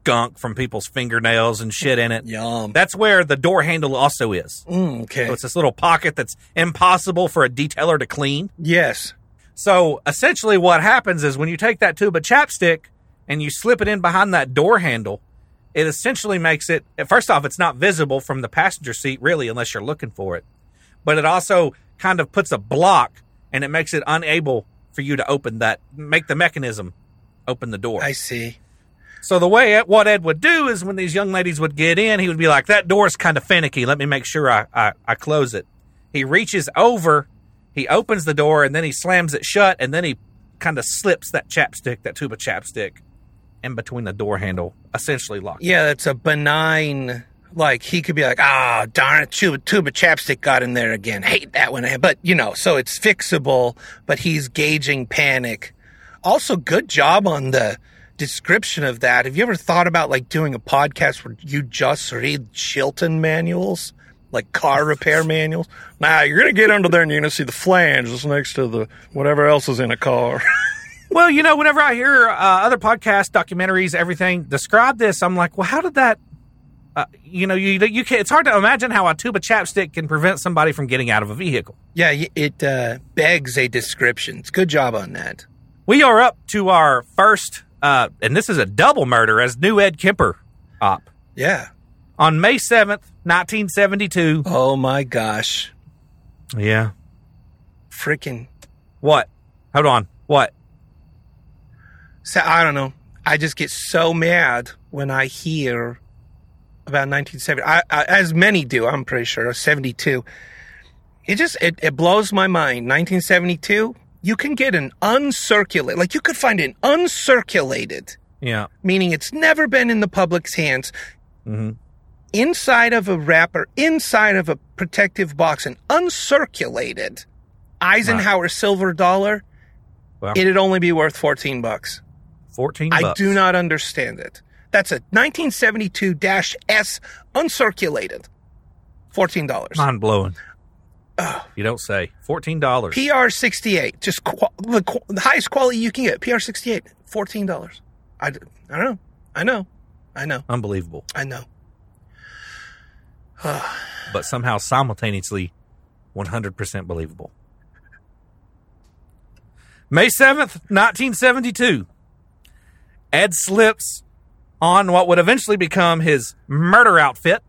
Speaker 2: gunk from people's fingernails and shit in it.
Speaker 3: yum.
Speaker 2: That's where the door handle also is.
Speaker 3: Mm, okay.
Speaker 2: So it's this little pocket that's impossible for a detailer to clean.
Speaker 3: yes.
Speaker 2: So essentially, what happens is when you take that tube of chapstick and you slip it in behind that door handle, it essentially makes it. First off, it's not visible from the passenger seat, really, unless you're looking for it. But it also kind of puts a block and it makes it unable for you to open that, make the mechanism open the door.
Speaker 3: I see.
Speaker 2: So the way what Ed would do is when these young ladies would get in, he would be like, "That door's kind of finicky. Let me make sure I, I I close it." He reaches over, he opens the door, and then he slams it shut, and then he kind of slips that chapstick, that tube of chapstick, in between the door handle, essentially locked.
Speaker 3: Yeah, that's a benign. Like he could be like, ah, darn it, tube, tube of chapstick got in there again. Hate that one. But you know, so it's fixable. But he's gauging panic. Also, good job on the description of that. Have you ever thought about like doing a podcast where you just read Chilton manuals, like car repair manuals? Now you're gonna get under there and you're gonna see the flange that's next to the whatever else is in a car.
Speaker 2: Well, [laughs] Well, you know, whenever I hear uh, other podcasts, documentaries, everything describe this, I'm like, well, how did that? Uh, you know, you you can. It's hard to imagine how a tube of chapstick can prevent somebody from getting out of a vehicle.
Speaker 3: Yeah, it uh, begs a description. It's Good job on that.
Speaker 2: We are up to our first, uh, and this is a double murder as new Ed Kemper op
Speaker 3: Yeah.
Speaker 2: on May seventh, nineteen seventy two.
Speaker 3: Oh my gosh.
Speaker 2: Yeah.
Speaker 3: Freaking.
Speaker 2: What? Hold on. What?
Speaker 3: So I don't know. I just get so mad when I hear about 1970. I, I, as many do, I'm pretty sure. 72. It just it, it blows my mind. 1972. You can get an uncirculated, like you could find an uncirculated,
Speaker 2: Yeah.
Speaker 3: meaning it's never been in the public's hands,
Speaker 2: hmm
Speaker 3: inside of a wrapper, inside of a protective box, an uncirculated Eisenhower silver dollar.
Speaker 2: Well,
Speaker 3: It'd only be worth 14 bucks.
Speaker 2: fourteen.
Speaker 3: I do not understand it. That's a 1972-S uncirculated. $14.
Speaker 2: Mind blowing. You don't say. Fourteen dollars.
Speaker 3: PR68, just qu- the, qu- the highest quality you can get. PR68, $14. I, d- I don't know. I know. I know.
Speaker 2: Unbelievable.
Speaker 3: I know. [sighs]
Speaker 2: But somehow simultaneously 100% believable. May 7th, 1972. Ed slips on what would eventually become his murder outfit.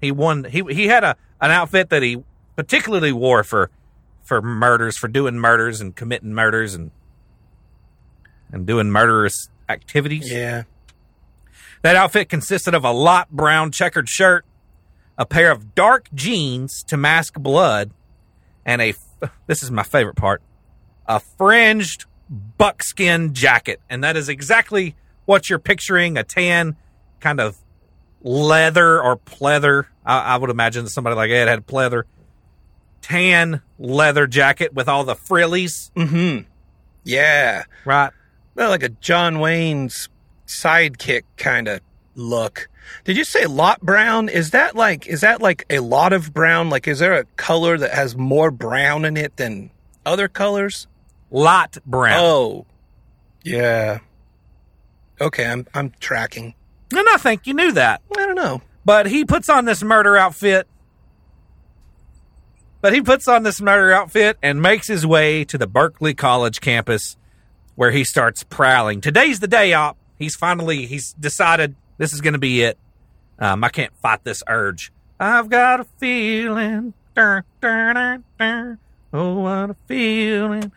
Speaker 2: He won he he had a an outfit that he particularly war for for murders, for doing murders and committing murders and and doing murderous activities.
Speaker 3: Yeah.
Speaker 2: That outfit consisted of a lot brown checkered shirt, a pair of dark jeans to mask blood, and a this is my favorite part a fringed buckskin jacket. And that is exactly what you're picturing a tan kind of leather or pleather. I, I would imagine somebody like Ed had pleather. Tan leather jacket with all the frillies,
Speaker 3: Mm-hmm. Yeah.
Speaker 2: right?
Speaker 3: Well, like a John Wayne's sidekick kind of look. Did you say lot brown? Is that like is that like a lot of brown? Like is there a color that has more brown in it than other colors?
Speaker 2: Lot brown.
Speaker 3: Oh. Yeah. Okay, I'm I'm tracking.
Speaker 2: And I think you knew that.
Speaker 3: I don't know.
Speaker 2: But he puts on this murder outfit. But he puts on this murder outfit and makes his way to the Berkeley College campus where he starts prowling. Today's the day op. He's finally he's decided this is going to be it. Um, I can't fight this urge. I've got a feeling. Dun, dun, dun. Oh, what a feeling.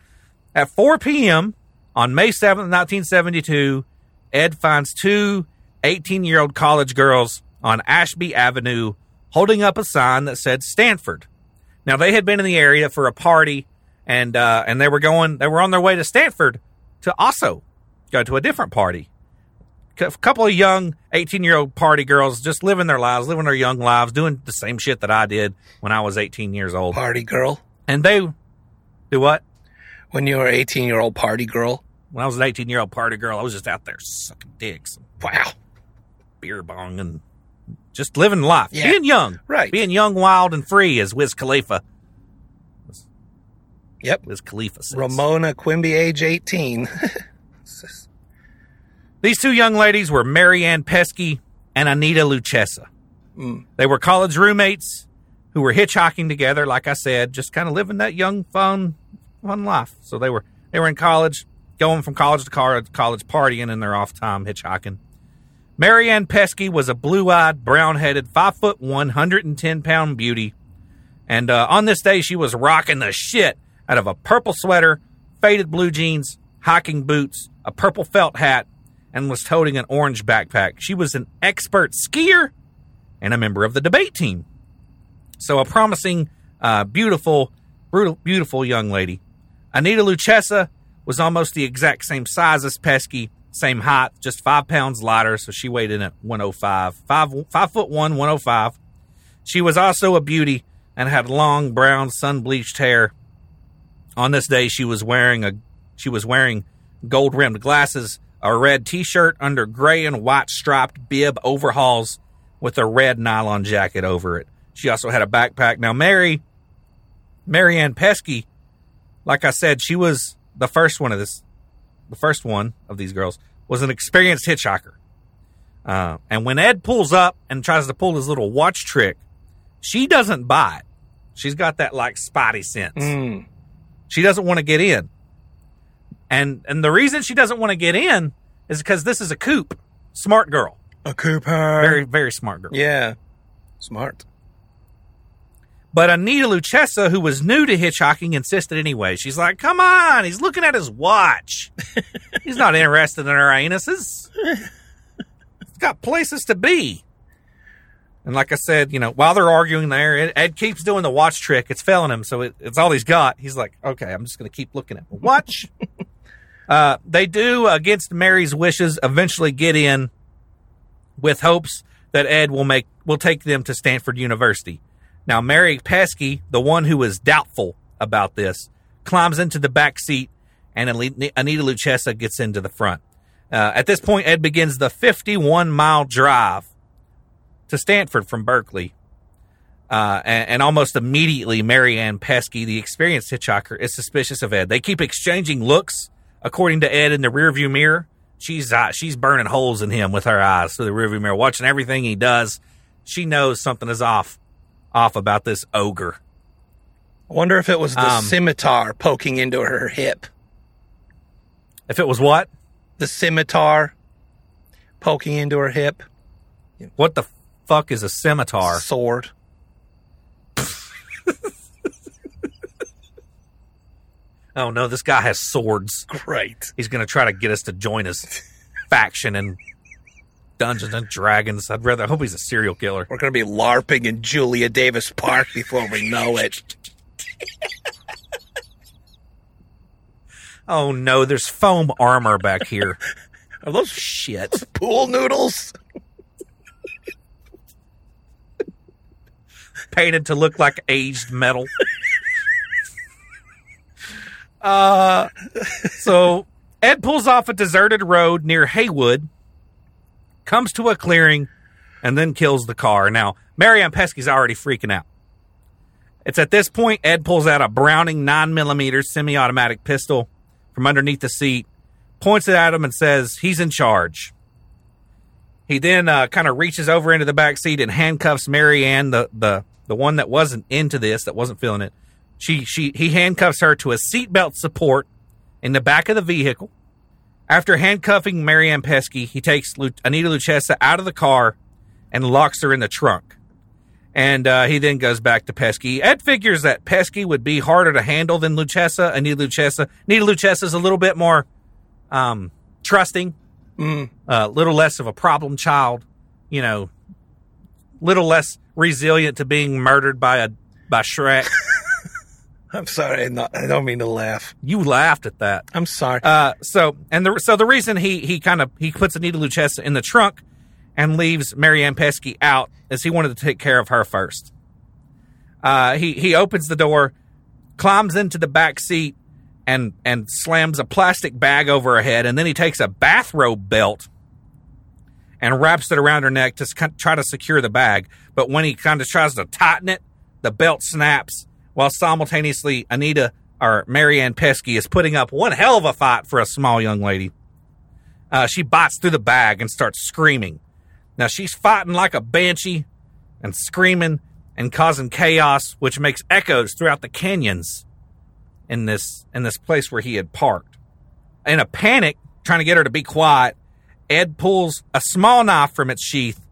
Speaker 2: At 4 p.m. on May 7th, 1972, Ed finds two 18 year old college girls on Ashby Avenue holding up a sign that said Stanford. Now, they had been in the area for a party and, uh, and they were going, they were on their way to Stanford to also go to a different party. A couple of young 18 year old party girls just living their lives, living their young lives, doing the same shit that I did when I was 18 years old.
Speaker 3: Party girl.
Speaker 2: And they do what?
Speaker 3: When you were 18 year old party girl.
Speaker 2: When I was an 18 year old party girl, I was just out there sucking dicks,
Speaker 3: Wow.
Speaker 2: beer bong, and just living life,
Speaker 3: Yeah.
Speaker 2: being young,
Speaker 3: Right.
Speaker 2: being young, wild, and free, as Wiz Khalifa,
Speaker 3: Yep.
Speaker 2: Wiz Khalifa says.
Speaker 3: Ramona Quimby, age 18. [laughs]
Speaker 2: These two young ladies were Mary Ann Pesky and Anita Luchessa.
Speaker 3: Mm.
Speaker 2: They were college roommates who were hitchhiking together, like I said, just kind of living that young, fun, fun life. So they were they were in college, going from college to car- college, partying in their off time hitchhiking. Mary Ann Pesky was a blue-eyed, brown-headed, five foot one, hundred and ten pound beauty, and uh, on this day she was rocking the shit out of a purple sweater, faded blue jeans, hiking boots, a purple felt hat, and was toting an orange backpack. She was an expert skier and a member of the debate team. So a promising, uh, beautiful, brutal, beautiful young lady. Anita Luchessa was almost the exact same size as Pesky, same height, just five pounds lighter, so she weighed in at 105. Five, five foot one, 105. She was also a beauty and had long brown sun bleached hair. On this day, she was wearing a she was wearing gold rimmed glasses, a red t shirt under gray and white striped bib overhauls with a red nylon jacket over it. She also had a backpack. Now, Mary, Ann Pesky, like I said, she was the first one of this the first one of these girls, was an experienced hitchhiker. Uh, and when Ed pulls up and tries to pull his little watch trick, she doesn't buy it. She's got that like spotty sense.
Speaker 3: Mm.
Speaker 2: She doesn't want to get in. And and the reason she doesn't want to get in is because this is a coupe. Smart girl.
Speaker 3: A Cooper.
Speaker 2: Very, very smart girl.
Speaker 3: Yeah. Smart.
Speaker 2: But Anita Luchessa, who was new to hitchhiking, insisted anyway. She's like, come on, he's looking at his watch. [laughs] he's not interested in our anuses. He's got places to be. And like I said, you know, while they're arguing there, Ed, Ed keeps doing the watch trick. It's failing him, so it, it's all he's got. He's like, okay, I'm just going to keep looking at my watch. [laughs] uh, they do, against Mary's wishes, eventually get in with hopes that Ed will make will take them to Stanford University. Now, Mary Pesky, the one who is doubtful about this, climbs into the back seat, and Anita Luchessa gets into the front. Uh, at this point, Ed begins the 51 mile drive to Stanford from Berkeley. Uh, and, and almost immediately, Mary Ann Pesky, the experienced hitchhiker, is suspicious of Ed. They keep exchanging looks, according to Ed, in the rearview mirror. She's uh, she's burning holes in him with her eyes through the rearview mirror, watching everything he does. She knows something is off off about this ogre.
Speaker 3: I wonder if it was the
Speaker 2: Um,
Speaker 3: scimitar poking into her hip.
Speaker 2: If it was what?
Speaker 3: The scimitar poking into her hip.
Speaker 2: What the fuck is a scimitar?
Speaker 3: Sword.
Speaker 2: Oh no, this guy has swords.
Speaker 3: Great.
Speaker 2: He's gonna try to get us to join his [laughs] faction in Dungeons and Dragons. I'd rather I hope he's a serial killer.
Speaker 3: We're going to be LARPing in Julia Davis Park before we know it. [laughs]
Speaker 2: Oh no, there's foam armor back here. [laughs]
Speaker 3: Are those
Speaker 2: Shit.
Speaker 3: pool noodles? [laughs]
Speaker 2: Painted to look like aged metal. uh so Ed pulls off a deserted road near Hayward, comes to a clearing, and then kills the car. Now, Mary Ann Pesky's already freaking out. It's at this point Ed pulls out a Browning 9mm semi automatic pistol from underneath the seat, points it at him, and says he's in charge. He then uh, kind of reaches over into the back seat and handcuffs Mary Ann, the, the, the one that wasn't into this, that wasn't feeling it. She, she, he handcuffs her to a seatbelt support in the back of the vehicle. After handcuffing Mary Ann Pesky, he takes Lu- Anita Luchessa out of the car and locks her in the trunk. And uh, he then goes back to Pesky. Ed figures that Pesky would be harder to handle than Luchessa. Anita Luchessa, Anita Luchessa is a little bit more um, trusting, a uh, little less of a problem child, you know, little less resilient to being murdered by a by Shrek. [laughs]
Speaker 3: I'm sorry. I don't mean to laugh.
Speaker 2: you laughed at that.
Speaker 3: I'm sorry.
Speaker 2: Uh, so and the so the reason he he kind of he puts Anita Luchessa in the trunk and leaves Mary Ann Pesky out is he wanted to take care of her first. Uh, he he opens the door, climbs into the back seat, and and slams a plastic bag over her head, and then he takes a bathrobe belt and wraps it around her neck to try to secure the bag. But when he kind of tries to tighten it, the belt snaps, while simultaneously Anita or Mary Ann Pesky is putting up one hell of a fight for a small young lady. Uh, she bites through the bag and starts screaming. Now she's fighting like a banshee and screaming and causing chaos, which makes echoes throughout the canyons in this in this place where he had parked. In a panic, trying to get her to be quiet, Ed pulls a small knife from its sheath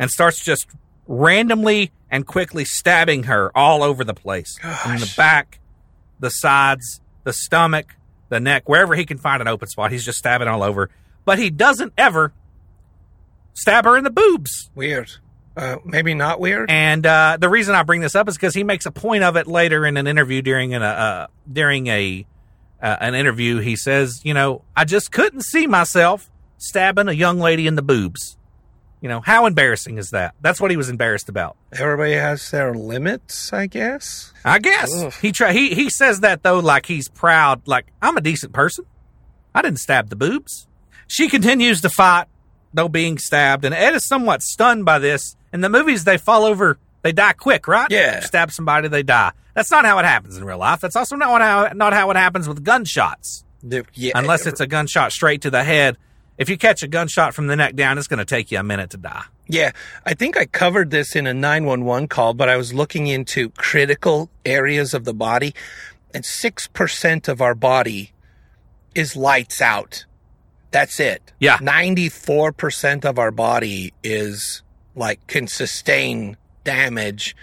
Speaker 2: and starts just randomly and quickly stabbing her all over the place. In the back, the sides, the stomach, the neck, wherever he can find an open spot, he's just stabbing all over. But he doesn't ever stab her in the boobs.
Speaker 3: weird. Uh, maybe not weird.
Speaker 2: And uh, the reason I bring this up is because he makes a point of it later in an interview during an, uh, uh, during a uh, an interview. He says, you know, I just couldn't see myself stabbing a young lady in the boobs. You know, how embarrassing is that? That's what he was embarrassed about.
Speaker 3: Everybody has their limits, I guess.
Speaker 2: I guess
Speaker 3: Ugh.
Speaker 2: he try he he says that though like he's proud, like I'm a decent person. I didn't stab the boobs. She continues to fight, though being stabbed, and Ed is somewhat stunned by this. In the movies, they fall over, they die quick, right?
Speaker 3: Yeah.
Speaker 2: stab somebody, they die. That's not how it happens in real life. That's also not what how, not how it happens with gunshots.
Speaker 3: Yeah,
Speaker 2: unless it's a gunshot straight to the head. If you catch a gunshot from the neck down, it's going to take you a minute to die.
Speaker 3: Yeah, I think I covered this in a 911 call, but I was looking into critical areas of the body, and 6% of our body is lights out. That's it.
Speaker 2: Yeah.
Speaker 3: 94% of our body is like can sustain damage.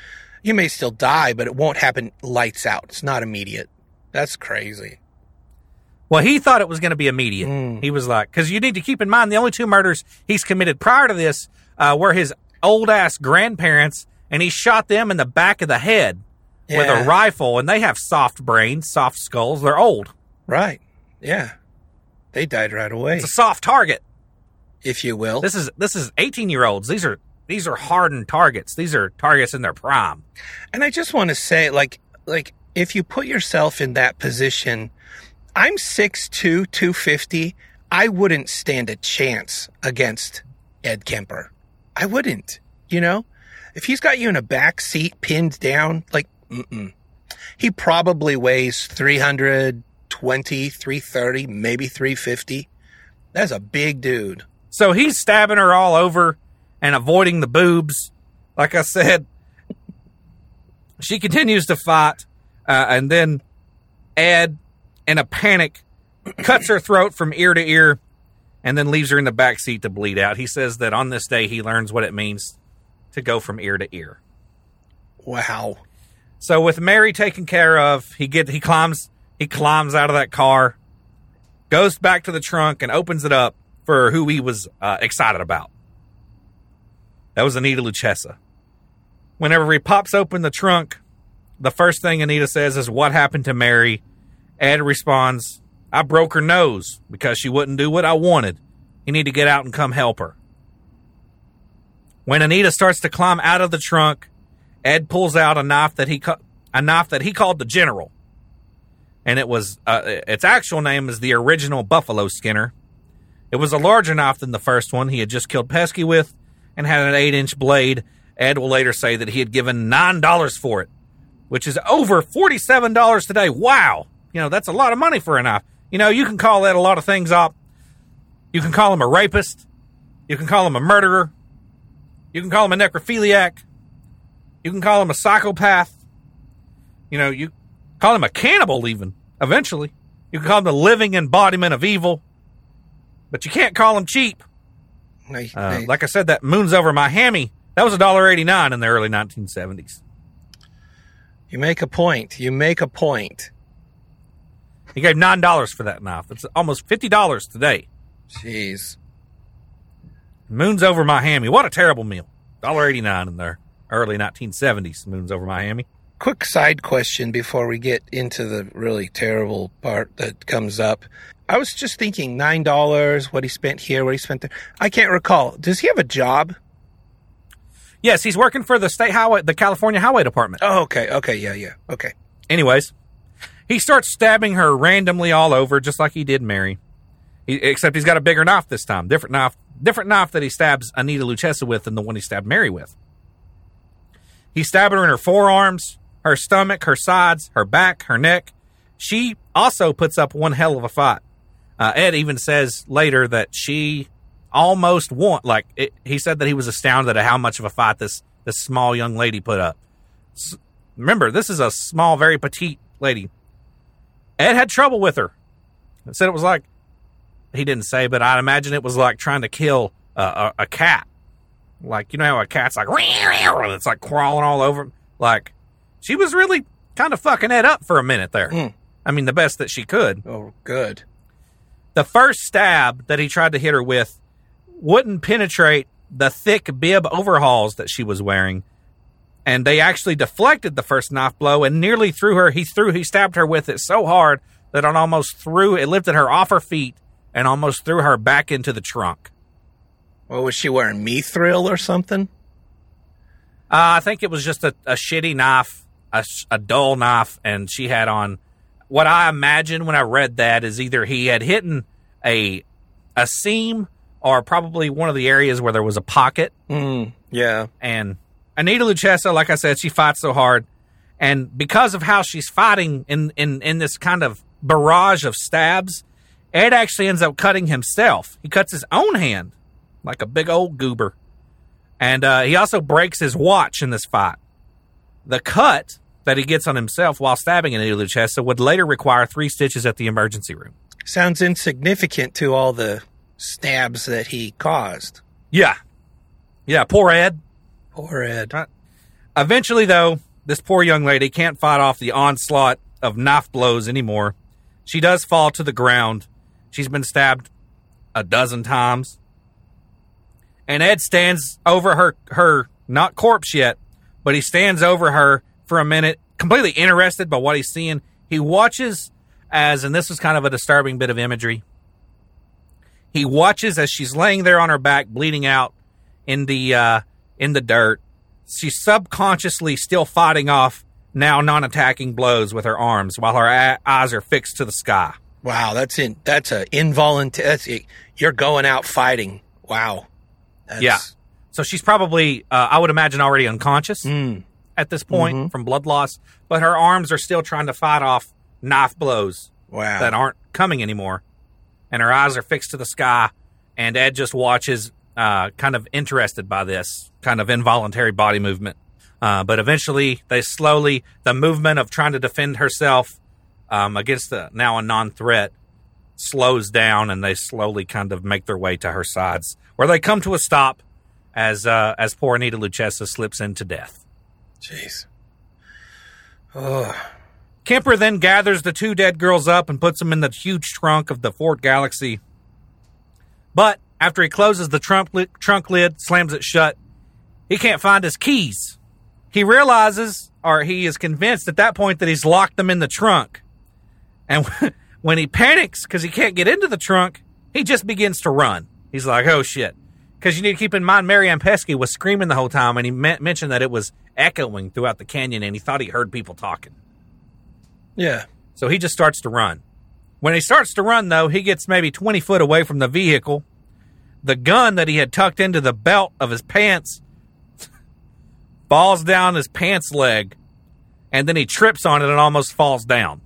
Speaker 3: You may still die, but it won't happen lights out. It's not immediate. That's crazy.
Speaker 2: Well, he thought it was going to be immediate. He was like, because you need to keep in mind the only two murders he's committed prior to this uh, were his old ass grandparents, and he shot them in the back of the head with a rifle, and they have soft brains, soft skulls. They're old.
Speaker 3: Right. Yeah. They died right away,
Speaker 2: It's a soft target.
Speaker 3: if you will.
Speaker 2: This is this is 18 year olds. These are these are hardened targets. These are targets in their prime.
Speaker 3: And I just want to say, like, like if you put yourself in that position, I'm 6'2", 250. I wouldn't stand a chance against Ed Kemper. I wouldn't. You know, if he's got you in a back seat pinned down, like, mm-mm. he probably weighs 320, 330, maybe 350. That's a big dude.
Speaker 2: So he's stabbing her all over and avoiding the boobs. Like I said, she continues to fight, uh, and then Ed, in a panic, cuts her throat from ear to ear, and then leaves her in the back seat to bleed out. He says that on this day he learns what it means to go from ear to ear.
Speaker 3: Wow.
Speaker 2: So with Mary taken care of, he get he climbs he climbs out of that car, goes back to the trunk and opens it up for who he was uh, excited about. That was Anita Luchessa. Whenever he pops open the trunk, the first thing Anita says is, "What happened to Mary?" Ed responds, "I broke her nose because she wouldn't do what I wanted. You need to get out and come help her." When Anita starts to climb out of the trunk, Ed pulls out a knife that he a knife that he called the General, and it was uh, its actual name is the original Buffalo Skinner. It was a larger knife than the first one he had just killed Pesce with, and had an eight-inch blade. Ed will later say that he had given nine dollars for it, which is over forty-seven dollars today. Wow, you know that's a lot of money for a knife. You know you can call that a lot of things up. You can call him a rapist. You can call him a murderer. You can call him a necrophiliac. You can call him a psychopath. You know, you call him a cannibal, even eventually. You can call him the living embodiment of evil, but you can't call him cheap. Uh, like I said, that moon's over my hammy. That was a dollar eighty nine in the early nineteen seventies.
Speaker 3: you make a point. You make a point.
Speaker 2: He gave nine dollars for that knife. It's almost fifty dollars today.
Speaker 3: Jeez.
Speaker 2: Moon's over Miami. What a terrible meal. Dollar eighty nine in the early nineteen seventies. Moon's over Miami.
Speaker 3: Quick side question before we get into the really terrible part that comes up. I was just thinking nine dollars, what he spent here, what he spent there. I can't recall. Does he have a job?
Speaker 2: Yes, he's working for the state highway, the California Highway Department.
Speaker 3: Oh, okay, okay, yeah, yeah, okay.
Speaker 2: Anyways, he starts stabbing her randomly all over, just like he did Mary. He, except he's got a bigger knife this time. Different knife, different knife that he stabs Anita Luchessa with than the one he stabbed Mary with. He stabbed her in her forearms, her stomach, her sides, her back, her neck. She also puts up one hell of a fight. Uh, Ed even says later that she almost won. Like it, he said that he was astounded at how much of a fight this this small young lady put up. S- remember, this is a small, very petite lady. Ed had trouble with her. Said it was like he didn't say, but I'd imagine it was like trying to kill uh, a, a cat. Like you know how a cat's like it's like crawling all over. him? Like she was really kind of fucking Ed up for a minute there.
Speaker 3: Mm.
Speaker 2: I mean, the best that she could.
Speaker 3: Oh, good.
Speaker 2: The first stab that he tried to hit her with wouldn't penetrate the thick bib overhauls that she was wearing. And they actually deflected the first knife blow and nearly threw her. He threw, he stabbed her with it so hard that it almost threw, it lifted her off her feet and almost threw her back into the trunk.
Speaker 3: What was she wearing? Mithril or something?
Speaker 2: Uh, I think it was just a, a shitty knife, a dull knife, and she had on what I imagine when I read that is either he had hit a a seam or probably one of the areas where there was a pocket.
Speaker 3: Mm, yeah.
Speaker 2: And Anita Luchessa, like I said, she fights so hard, and because of how she's fighting in in in this kind of barrage of stabs, Ed actually ends up cutting himself. He cuts his own hand like a big old goober. And uh, he also breaks his watch in this fight. The cut that he gets on himself while stabbing Anita Luchessa would later require three stitches at the emergency room.
Speaker 3: Sounds insignificant to all the stabs that he caused.
Speaker 2: Yeah. Yeah, poor Ed.
Speaker 3: Poor Ed.
Speaker 2: Eventually, though, this poor young lady can't fight off the onslaught of knife blows anymore. She does fall to the ground. She's been stabbed a dozen times. And Ed stands over her, her not corpse yet, but he stands over her for a minute, completely interested by what he's seeing. He watches as, and this was kind of a disturbing bit of imagery. He watches as she's laying there on her back, bleeding out in the uh, in the dirt. She's subconsciously still fighting off now non-attacking blows with her arms, while her eyes are fixed to the sky.
Speaker 3: Wow, that's in that's a involuntary. That's you're going out fighting. Wow. That's,
Speaker 2: Yeah. So she's probably, uh, I would imagine, already unconscious
Speaker 3: Mm,
Speaker 2: at this point from blood loss, but her arms are still trying to fight off knife blows
Speaker 3: wow.
Speaker 2: that aren't coming anymore. And her eyes are fixed to the sky. And Ed just watches, uh, kind of interested by this kind of involuntary body movement. Uh, but eventually, they slowly, the movement of trying to defend herself um, against the now a non threat slows down and they slowly kind of make their way to her sides, where they come to a stop as uh, as poor Anita Luchessa slips into death.
Speaker 3: Jeez. Oh,
Speaker 2: Kemper then gathers the two dead girls up and puts them in the huge trunk of the Ford Galaxie. But after he closes the trunk lid, trunk lid, slams it shut, he can't find his keys. He realizes, or he is convinced at that point, that he's locked them in the trunk. And [laughs] when he panics because he can't get into the trunk, he just begins to run. He's like, oh shit. Because you need to keep in mind, Mary Ann Pesce was screaming the whole time, and he me- mentioned that it was echoing throughout the canyon, and he thought he heard people talking.
Speaker 3: yeah.
Speaker 2: So he just starts to run. When he starts to run, though, he gets maybe 20 foot away from the vehicle. The gun that he had tucked into the belt of his pants [laughs] falls down his pants leg, and then he trips on it and almost falls down.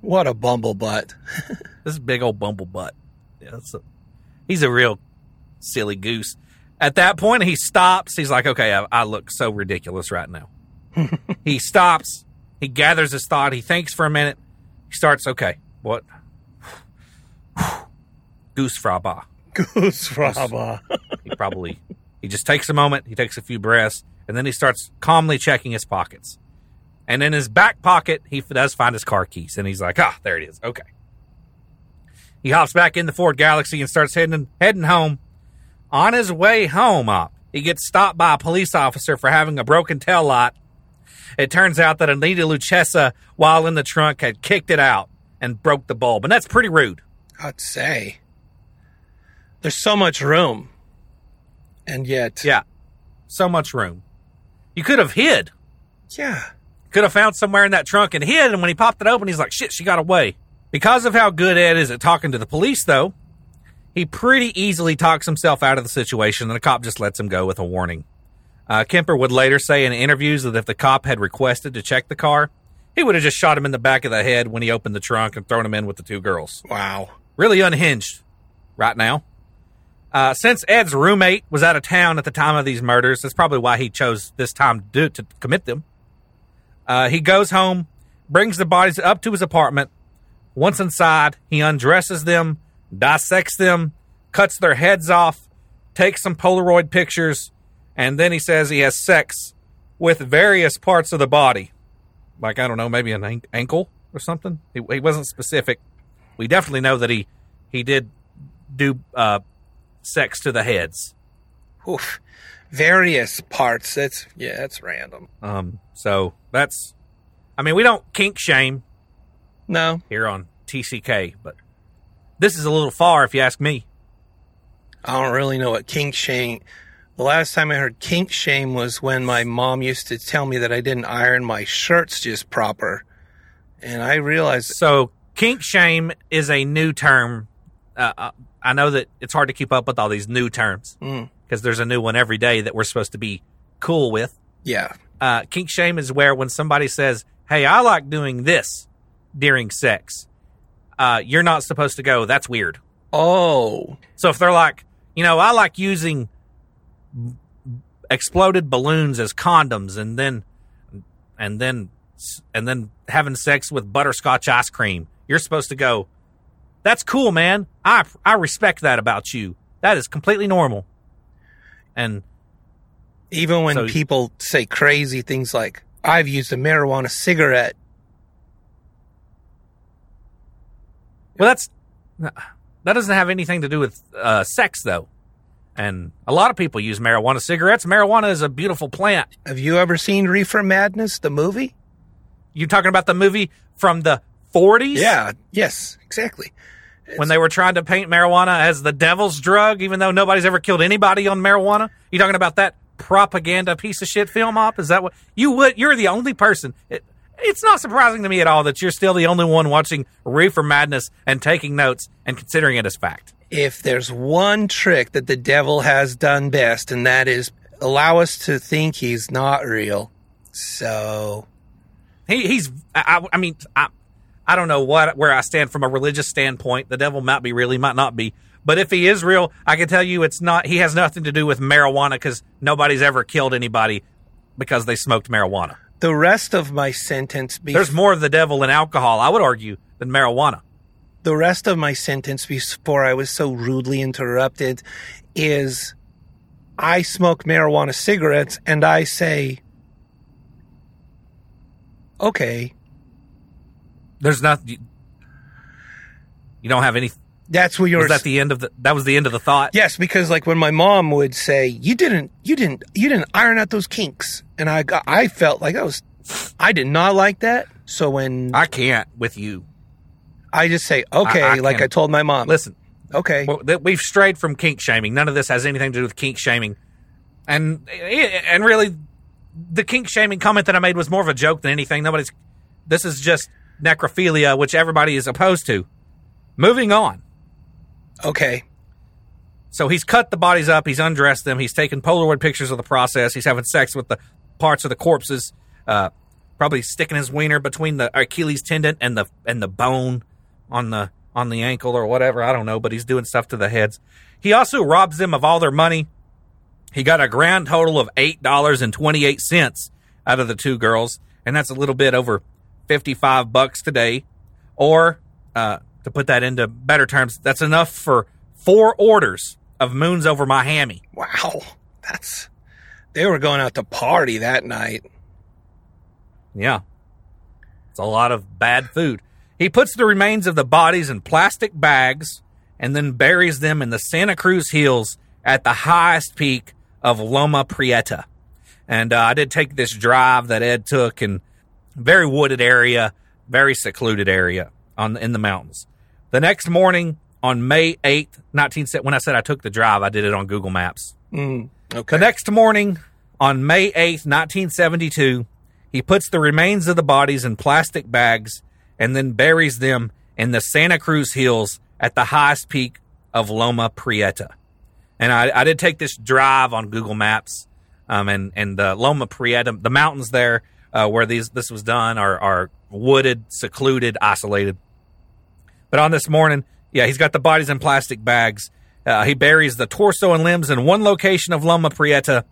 Speaker 3: What a bumblebutt. [laughs]
Speaker 2: This big old bumble butt. Yeah, that's a, he's a real silly goose. At that point, he stops. He's like, okay, I, I look so ridiculous right now. [laughs] he stops. He gathers his thought. He thinks for a minute. He starts, okay, what? [sighs] [sighs] Goose fraba.
Speaker 3: Goose Fraba.
Speaker 2: He probably, he just takes a moment. He takes a few breaths, and then he starts calmly checking his pockets. And in his back pocket, he does find his car keys, and he's like, ah, there it is. Okay. He hops back in the Ford Galaxie and starts heading heading home. On his way home, up, he gets stopped by a police officer for having a broken tail light. It turns out that Anita Luchessa, while in the trunk, had kicked it out and broke the bulb, and that's pretty rude.
Speaker 3: I'd say. There's so much room. And yet.
Speaker 2: Yeah, so much room. You could have hid.
Speaker 3: Yeah.
Speaker 2: Could have found somewhere in that trunk and hid. And when he popped it open, he's like, shit, she got away. Because of how good Ed is at talking to the police, though, he pretty easily talks himself out of the situation, and the cop just lets him go with a warning. Uh, Kemper would later say in interviews that if the cop had requested to check the car, he would have just shot him in the back of the head when he opened the trunk and thrown him in with the two girls.
Speaker 3: Wow.
Speaker 2: Really unhinged right now. Uh, since Ed's roommate was out of town at the time of these murders, that's probably why he chose this time to, do, to commit them. Uh, he goes home, brings the bodies up to his apartment. Once inside, he undresses them, dissects them, cuts their heads off, takes some Polaroid pictures, and then he says he has sex with various parts of the body. Like, I don't know, maybe an an- ankle or something. He, he wasn't specific. We definitely know that he, he did do uh, sex to the heads.
Speaker 3: Oof. Various parts. That's yeah, that's random.
Speaker 2: Um, so that's, I mean, we don't kink shame
Speaker 3: No.
Speaker 2: here on TCK, but this is a little far if you ask me.
Speaker 3: I don't really know what kink shame. The last time I heard kink shame was when my mom used to tell me that I didn't iron my shirts just proper. And I realized
Speaker 2: So kink shame is a new term. Uh, uh, I know that it's hard to keep up with all these new terms
Speaker 3: Mm.
Speaker 2: because there's a new one every day that we're supposed to be cool with.
Speaker 3: yeah.
Speaker 2: Uh, kink shame is where when somebody says, "Hey, I like doing this during sex," uh, you're not supposed to go. That's weird.
Speaker 3: Oh,
Speaker 2: So if they're like, you know, I like using exploded balloons as condoms, and then and then and then having sex with butterscotch ice cream, you're supposed to go. That's cool, man. I I respect that about you. That is completely normal. And
Speaker 3: even when
Speaker 2: So-
Speaker 3: people say crazy things like, I've used a marijuana cigarette.
Speaker 2: well, that's that doesn't have anything to do with uh, sex, though. And a lot of people use marijuana cigarettes. Marijuana is a beautiful plant.
Speaker 3: Have you ever seen Reefer Madness, the movie?
Speaker 2: You talking about the movie from the 40s?
Speaker 3: Yeah, yes, exactly.
Speaker 2: when they were trying to paint marijuana as the devil's drug, even though nobody's ever killed anybody on marijuana. You talking about that propaganda piece of shit film op? Is that what you would? You're the only person. It, it's not surprising to me at all that you're still the only one watching Reefer Madness and taking notes and considering it as fact.
Speaker 3: If there's one trick that the devil has done best, and that is allow us to think he's not real. So,
Speaker 2: He, he's. I, I- I mean, I, I don't know what where I stand from a religious standpoint. The devil might be real, he might not be. But if he is real, I can tell you it's not. He has nothing to do with marijuana because nobody's ever killed anybody because they smoked marijuana.
Speaker 3: the rest of my sentence be-
Speaker 2: There's more of the devil in alcohol, I would argue, than marijuana.
Speaker 3: the rest of my sentence before I was so rudely interrupted is I smoke marijuana cigarettes and I say, okay,
Speaker 2: There's nothing. You, you don't have any.
Speaker 3: that's what yours.
Speaker 2: Was that the end of the? That was the end of the thought.
Speaker 3: yes, because like when my mom would say, you didn't, you didn't, you didn't iron out those kinks. And I got, I felt like I was, I did not like that. So when I,
Speaker 2: I can't with you.
Speaker 3: I just say, okay,
Speaker 2: I
Speaker 3: like
Speaker 2: can-
Speaker 3: I told my mom,
Speaker 2: Listen,
Speaker 3: okay,
Speaker 2: well, that we've strayed from kink shaming. None of this has anything to do with kink shaming, and and really, the kink shaming comment that I made was more of a joke than anything. Nobody's. This is just necrophilia, which everybody is opposed to. Moving on.
Speaker 3: okay,
Speaker 2: So he's cut the bodies up, he's undressed them, he's taken Polaroid pictures of the process, he's having sex with the parts of the corpses, uh, probably sticking his wiener between the Achilles tendon and the and the bone on the on the ankle or whatever. I don't know, but he's doing stuff to the heads. He also robs them of all their money. He got a grand total of eight dollars and twenty eight cents out of the two girls, and that's a little bit over fifty five bucks today. Or uh, to put that into better terms, that's enough for four orders of moons over my hammy.
Speaker 3: wow, that's, they were going out to party that night.
Speaker 2: Yeah. It's a lot of bad food. He puts the remains of the bodies in plastic bags and then buries them in the Santa Cruz Hills at the highest peak of Loma Prieta. And uh, I did take this drive that Ed took and very wooded area, very secluded area on in the mountains. The next morning on May 8th, 19 when I said I took the drive, I did it on Google Maps.
Speaker 3: Mm, okay.
Speaker 2: The next morning, on May 8th, 1972, he puts the remains of the bodies in plastic bags and then buries them in the Santa Cruz Hills at the highest peak of Loma Prieta. And I, I did take this drive on Google Maps, um, and and the Loma Prieta, the mountains there uh, where these this was done are are wooded, secluded, isolated. But on this morning, yeah, he's got the bodies in plastic bags. Uh, he buries the torso and limbs in one location of Loma Prieta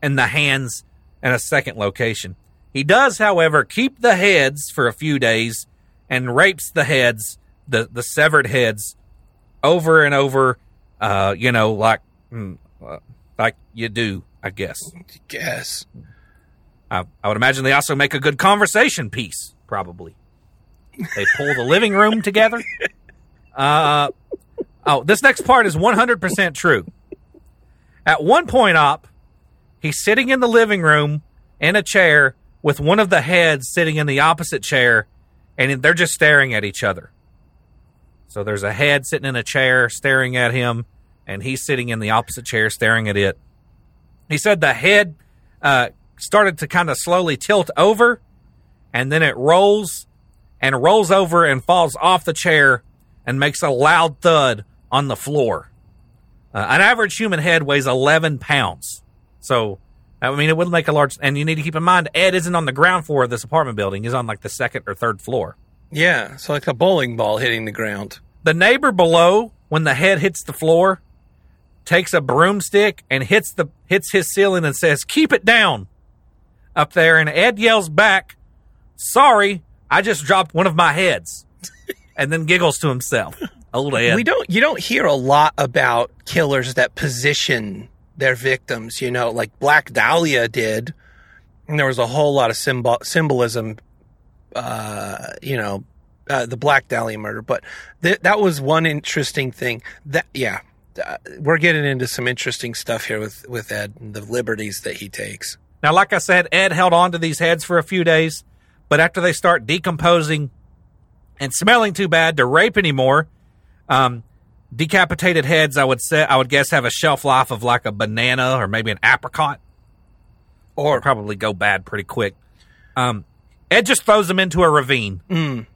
Speaker 2: and the hands in a second location. He does, however, keep the heads for a few days and rapes the heads, the, the severed heads, over and over, uh, you know, like, mm, uh, like you do, I guess.
Speaker 3: Guess.
Speaker 2: I, would imagine they also make a good conversation piece, probably. They pull the living room together. Uh, oh, this next part is 100% true. At one point up, he's sitting in the living room in a chair with one of the heads sitting in the opposite chair, and they're just staring at each other. So there's a head sitting in a chair staring at him, and he's sitting in the opposite chair staring at it. He said the head uh, started to kind of slowly tilt over, and then it rolls and rolls over and falls off the chair and makes a loud thud on the floor. Uh, an average human head weighs 11 pounds. So, I mean, it would make a large. And you need to keep in mind, Ed isn't on the ground floor of this apartment building. He's on like the second or third floor.
Speaker 3: Yeah, so like a bowling ball hitting the ground.
Speaker 2: The neighbor below, when the head hits the floor, takes a broomstick and hits the hits his ceiling and says, "Keep it down." Up there, and Ed yells back, "Sorry, I just dropped one of my heads," [laughs] and then giggles to himself. Old Ed.
Speaker 3: We don't you don't hear a lot about killers that position their victims, you know, like Black Dahlia did. And there was a whole lot of symbol symbolism uh, you know, uh, the Black Dahlia murder, but th- that was one interesting thing. That yeah, uh, we're getting into some interesting stuff here with with Ed and the liberties that he takes.
Speaker 2: Now, like I said, Ed held on to these heads for a few days, but after they start decomposing and smelling too bad to rape anymore, um, decapitated heads, I would say, I would guess, have a shelf life of like a banana or maybe an apricot, or probably go bad pretty quick. Um, Ed just throws them into a ravine.
Speaker 3: Mm,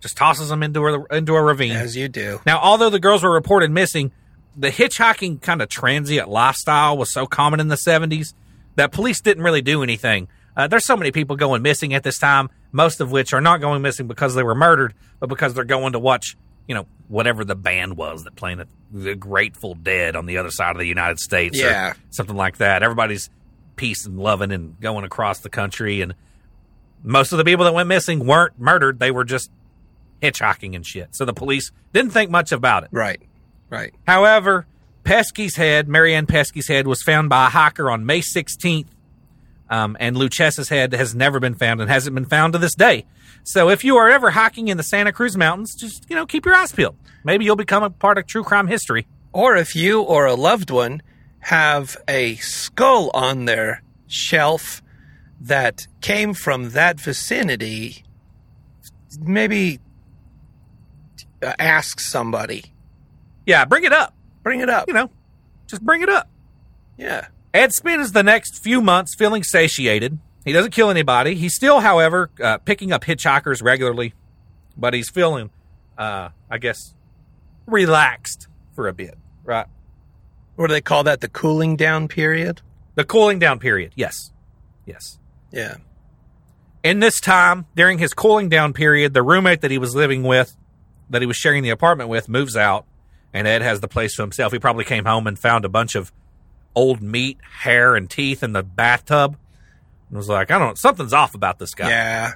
Speaker 2: Just tosses them into a into a ravine.
Speaker 3: as you do.
Speaker 2: Now, although the girls were reported missing, the hitchhiking kind of transient lifestyle was so common in the 70s that police didn't really do anything. Uh, there's so many people going missing at this time, most of which are not going missing because they were murdered, but because they're going to watch, you know, whatever the band was that played the Grateful Dead on the other side of the United States,
Speaker 3: Yeah.
Speaker 2: or something like that. Everybody's peace and loving and going across the country, and most of the people that went missing weren't murdered; they were just hitchhiking and shit. So the police didn't think much about it.
Speaker 3: Right. Right.
Speaker 2: However, Pesce's head, Marianne Pesce's head, was found by a hiker on May 16th, um, and Luchessa's head has never been found and hasn't been found to this day. So if you are ever hiking in the Santa Cruz Mountains, just you know keep your eyes peeled. Maybe you'll become a part of true crime history.
Speaker 3: Or if you or a loved one have a skull on their shelf that came from that vicinity, maybe uh, ask somebody.
Speaker 2: Yeah, bring it up.
Speaker 3: Bring it up.
Speaker 2: You know, just bring it up.
Speaker 3: Yeah.
Speaker 2: Ed spends the next few months feeling satiated. He doesn't kill anybody. He's still, however, uh, picking up hitchhikers regularly, but he's feeling, uh, I guess, relaxed for a bit, right?
Speaker 3: What do they call that? The cooling down period?
Speaker 2: The cooling down period. Yes. Yes.
Speaker 3: Yeah.
Speaker 2: In this time, during his cooling down period, the roommate that he was living with, that he was sharing the apartment with, moves out, and Ed has the place to himself. He probably came home and found a bunch of old meat, hair, and teeth in the bathtub, and was like, "I don't know, something's off about this guy."
Speaker 3: Yeah.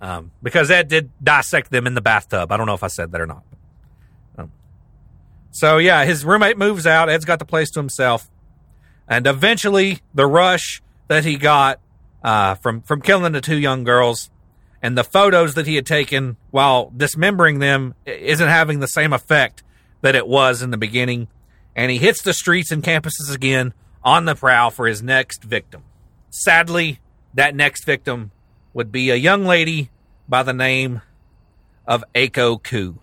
Speaker 2: Um, because Ed did dissect them in the bathtub. I don't know if I said that or not. Um, so yeah, his roommate moves out. Ed's got the place to himself, and eventually the rush that he got uh, from from killing the two young girls and the photos that he had taken while dismembering them isn't having the same effect that it was in the beginning. And he hits the streets and campuses again on the prowl for his next victim. Sadly, that next victim would be a young lady by the name of Aiko Koo.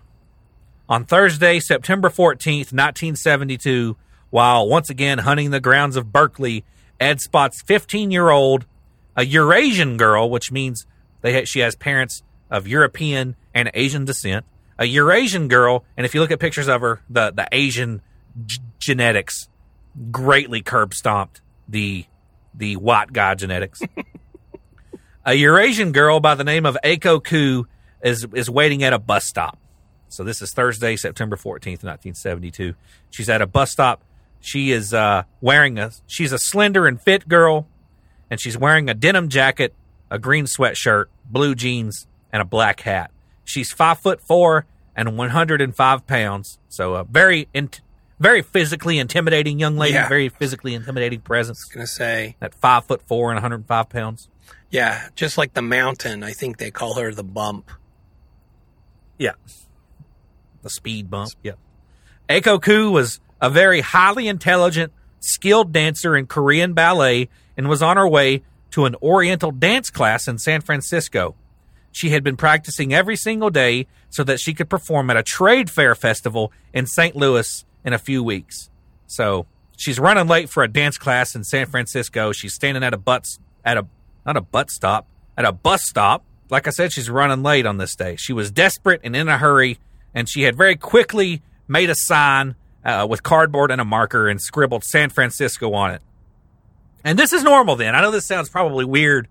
Speaker 2: On Thursday, September 14th, 1972, while once again hunting the grounds of Berkeley, Ed spots 15 year old, a Eurasian girl, which means they she has parents of European and Asian descent. A Eurasian girl, and if you look at pictures of her, the, the Asian g- genetics greatly curb stomped the the white guy genetics. [laughs] a Eurasian girl by the name of Aiko Koo is is waiting at a bus stop. So this is Thursday, September 14th, 1972. She's at a bus stop. She is uh, wearing a she's a slender and fit girl and she's wearing a denim jacket, a green sweatshirt, blue jeans, and a black hat. She's five foot four and 105 pounds. So a very int- very physically intimidating young lady,
Speaker 3: Yeah.
Speaker 2: very physically intimidating presence.
Speaker 3: Gonna say,
Speaker 2: At five foot four and 105 pounds.
Speaker 3: yeah, just like the mountain, I think they call her the bump.
Speaker 2: Yeah. The speed bump. Yeah. Koo was a very highly intelligent, skilled dancer in Korean ballet and was on her way to an Oriental dance class in San Francisco. She had been practicing every single day so that she could perform at a trade fair festival in St. Louis in a few weeks. So she's running late for a dance class in San Francisco. She's standing at a bus at a not a butt stop at a bus stop. Like I said, she's running late on this day. She was desperate and in a hurry, and she had very quickly made a sign uh, with cardboard and a marker and scribbled San Francisco on it. And this is normal then. I know this sounds probably weird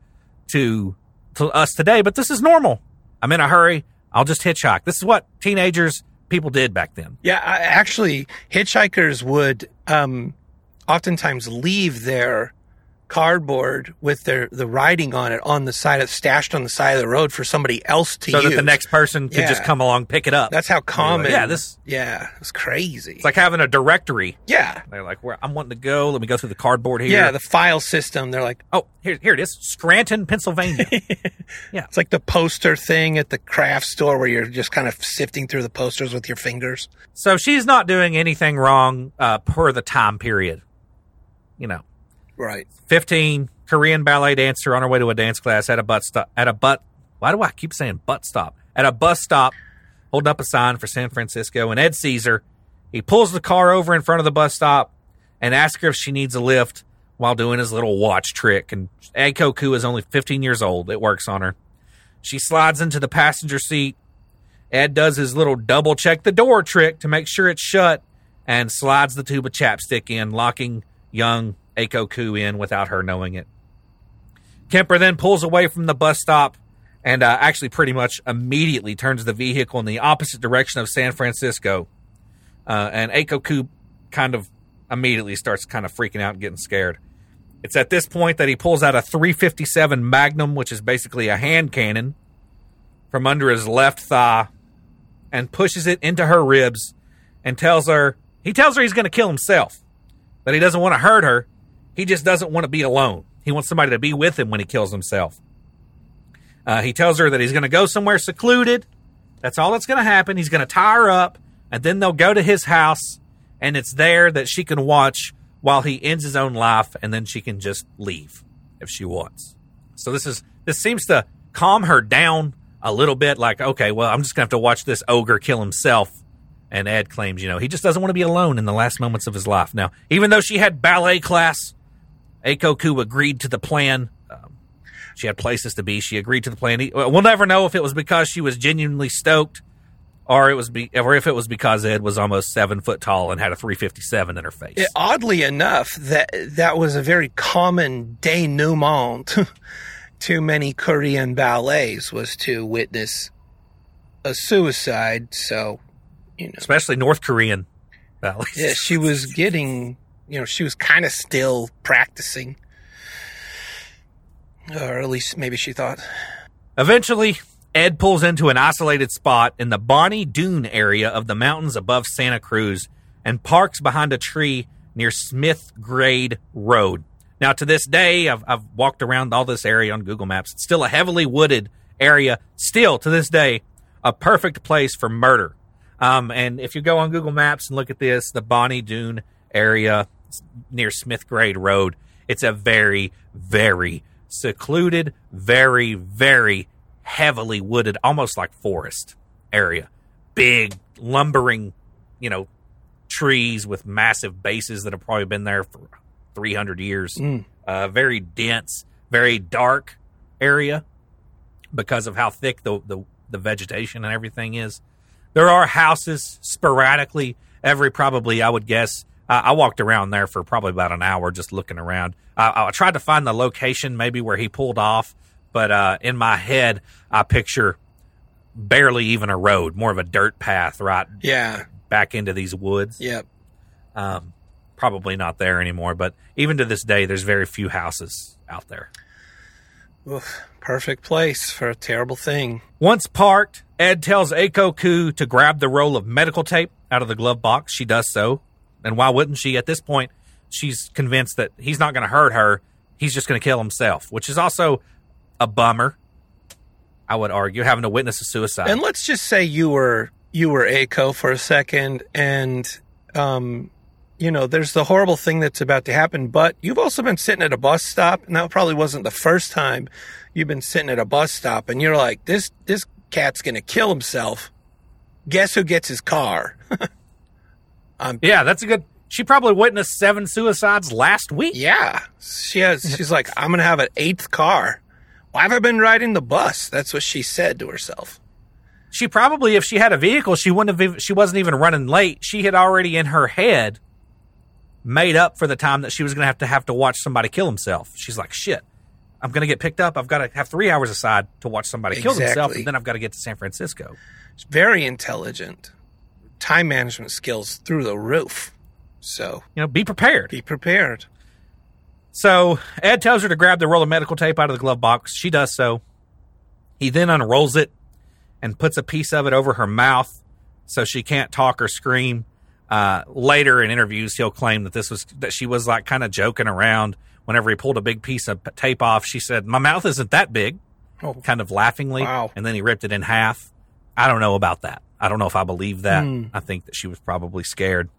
Speaker 2: to to us today, but this is normal. I'm in a hurry. I'll just hitchhike. This is what teenagers people did back then.
Speaker 3: Yeah, I, actually, hitchhikers would um, oftentimes leave their cardboard with their the writing on it on the side of stashed on the side of the road for somebody else to
Speaker 2: so
Speaker 3: use.
Speaker 2: that the next person could
Speaker 3: Yeah.
Speaker 2: just come along pick it up.
Speaker 3: That's how common.
Speaker 2: Yeah, this-
Speaker 3: Yeah, it's crazy.
Speaker 2: it's like having a directory.
Speaker 3: yeah,
Speaker 2: They're like, where I'm wanting to go. Let me go through the cardboard here.
Speaker 3: yeah, the file system. They're like,
Speaker 2: oh, here, here it is. Scranton, Pennsylvania. [laughs]
Speaker 3: Yeah, it's like the poster thing at the craft store where you're just kind of sifting through the posters with your fingers.
Speaker 2: so she's not doing anything wrong uh, per the time period. You know,
Speaker 3: Right.
Speaker 2: 15 Korean ballet dancer on her way to a dance class at a butt stop at a butt why do I keep saying butt stop? At a bus stop holding up a sign for San Francisco and Ed her he pulls the car over in front of the bus stop and asks her if she needs a lift while doing his little watch trick and Ed Koku is only 15 years old. It works on her. She slides into the passenger seat. Ed does his little double check the door trick to make sure it's shut and slides the tube of chapstick in, locking young Aiko Koo in without her knowing it. Kemper then pulls away from the bus stop and uh, actually pretty much immediately turns the vehicle in the opposite direction of San Francisco. Uh, and Aiko Koo kind of immediately starts kind of freaking out and getting scared. It's at this point that he pulls out a 357 Magnum, which is basically a hand cannon, from under his left thigh and pushes it into her ribs and tells her he tells her he's going to kill himself that he doesn't want to hurt her he just doesn't want to be alone. He wants somebody to be with him when he kills himself. Uh, he tells her that he's going to go somewhere secluded. That's all that's going to happen. He's going to tie her up and then they'll go to his house and it's there that she can watch while he ends his own life and then she can just leave if she wants. So this is this seems to calm her down a little bit like okay well i'm just gonna have to watch this ogre kill himself. And ed claims you know he just doesn't want to be alone in the last moments of his life. Now even though she had ballet class Aiko Koo agreed to the plan. Um, she had places to be. She agreed to the plan. We'll never know if it was because she was genuinely stoked or it was be, or if it was because ed was almost seven foot tall and had a 357 in her face.
Speaker 3: It, oddly enough, that that was a very common denouement [laughs] to many Korean ballets was to witness a suicide. So, you know,
Speaker 2: especially north korean ballets.
Speaker 3: yeah, she was [laughs] getting, you know, she was kind of still practicing, or at least maybe she thought.
Speaker 2: Eventually, Ed pulls into an isolated spot in the Bonny Doon area of the mountains above Santa Cruz and parks behind a tree near Smith Grade Road. Now, to this day, I've, I've walked around all this area on Google Maps. It's still a heavily wooded area. Still, to this day, a perfect place for murder. Um, and if you go on Google Maps and look at this, the Bonny Doon area near Smith Grade Road, it's a very, very secluded, very, very heavily wooded, almost like forest area. Big, lumbering, you know, trees with massive bases that have probably been there for 300 years.
Speaker 3: Mm.
Speaker 2: Uh, very dense, very dark area because of how thick the, the, the vegetation and everything is. There are houses sporadically, every probably, I would guess. Uh, I walked around there for probably about an hour just looking around. Uh, I tried to find the location, maybe where he pulled off, but uh, in my head, I picture barely even a road, more of a dirt path right
Speaker 3: Yeah.
Speaker 2: back into these woods.
Speaker 3: Yep.
Speaker 2: Um, probably not there anymore, but even to this day, there's very few houses out there.
Speaker 3: Oof. Perfect place for a terrible thing.
Speaker 2: Once parked, Ed tells Aiko Koo to grab the roll of medical tape out of the glove box. She does so. And why wouldn't she? At this point, she's convinced that he's not going to hurt her. He's just going to kill himself, which is also a bummer. I would argue having to witness a suicide.
Speaker 3: And let's just say you were you were Aiko for a second and um you know, there's the horrible thing that's about to happen, but you've also been sitting at a bus stop, and that probably wasn't the first time you've been sitting at a bus stop, and you're like, this this cat's gonna kill himself. Guess who gets his car? [laughs]
Speaker 2: Um, yeah, that's a good. She probably witnessed seven suicides last week.
Speaker 3: yeah, she has. She's like, I'm gonna have an eighth car. Why have I been riding the bus? That's what she said to herself.
Speaker 2: She probably, if she had a vehicle, she wouldn't have. She wasn't even running late. She had already in her head made up for the time that she was going to have to have to watch somebody kill himself. She's like, shit. I'm going to get picked up. I've got to have three hours aside to watch somebody kill themselves, and then I've got to get to San Francisco.
Speaker 3: It's very intelligent. Time management skills through the roof. So
Speaker 2: You know, be prepared.
Speaker 3: be prepared.
Speaker 2: So Ed tells her to grab the roll of medical tape out of the glove box. She does so. He then unrolls it and puts a piece of it over her mouth so she can't talk or scream. Uh, later in interviews, he'll claim that this was that she was like kind of joking around. Whenever he pulled a big piece of tape off, she said, "My mouth isn't that big,"
Speaker 3: Oh,
Speaker 2: kind of laughingly.
Speaker 3: Wow.
Speaker 2: And then he ripped it in half. I don't know about that. I don't know if I believe that.
Speaker 3: Hmm.
Speaker 2: I think that she was probably scared.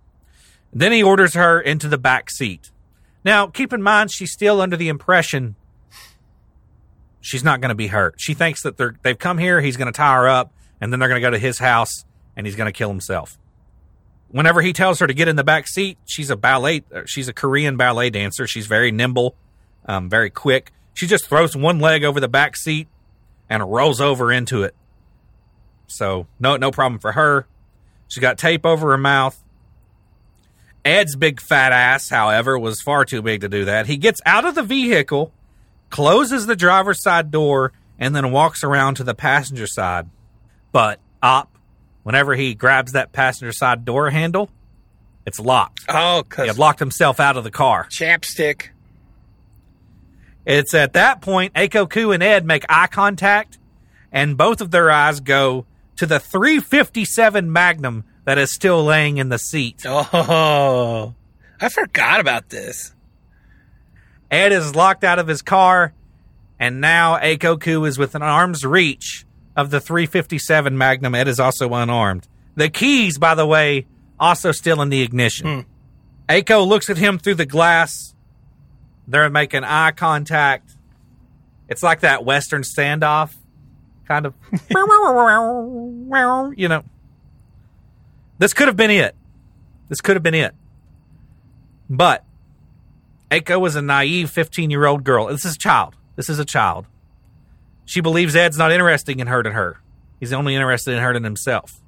Speaker 2: Then he orders her into the back seat. Now, keep in mind, she's still under the impression she's not going to be hurt. She thinks that they're, they've come here, he's going to tie her up, and then they're going to go to his house and he's going to kill himself. Whenever he tells her to get in the back seat, she's a ballet, uh, she's a Korean ballet dancer. She's very nimble, um, very quick. She just throws one leg over the back seat and rolls over into it. So no, no problem for her. She's got tape over her mouth. Ed's big fat ass, however, was far too big to do that. He gets out of the vehicle, closes the driver's side door, and then walks around to the passenger side. But op, whenever he grabs that passenger side door handle, it's locked.
Speaker 3: oh,
Speaker 2: He had locked himself out of the car.
Speaker 3: chapstick.
Speaker 2: It's at that point Aiko Koo and Ed make eye contact, and both of their eyes go to the 357 Magnum that is still laying in the seat.
Speaker 3: Oh, I forgot about this.
Speaker 2: Ed is locked out of his car, and now Aiko Koo is within arm's reach of the 357 Magnum. Ed is also unarmed. The keys, by the way, also still in the ignition. Hmm. Aiko looks at him through the glass. They're making eye contact. It's like that Western standoff, kind of. you know. This could have been it. This could have been it. But Aiko was a naive 15 year old girl. This is a child. This is a child. She believes Ed's not interested in her hurting her. He's only interested in her hurting himself.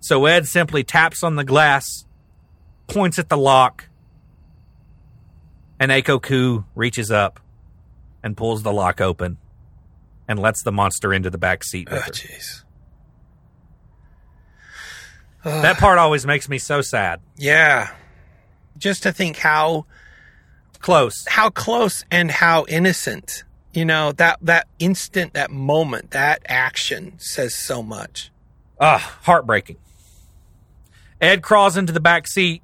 Speaker 2: So Ed simply taps on the glass, points at the lock, and Aiko Koo reaches up and pulls the lock open and lets the monster into the back seat
Speaker 3: Oh, jeez.
Speaker 2: That part always makes me so sad.
Speaker 3: Yeah. Just to think how
Speaker 2: Close.
Speaker 3: how close and how innocent. You know, that that instant, that moment, that action says so much.
Speaker 2: Ah, heartbreaking. Ed crawls into the back seat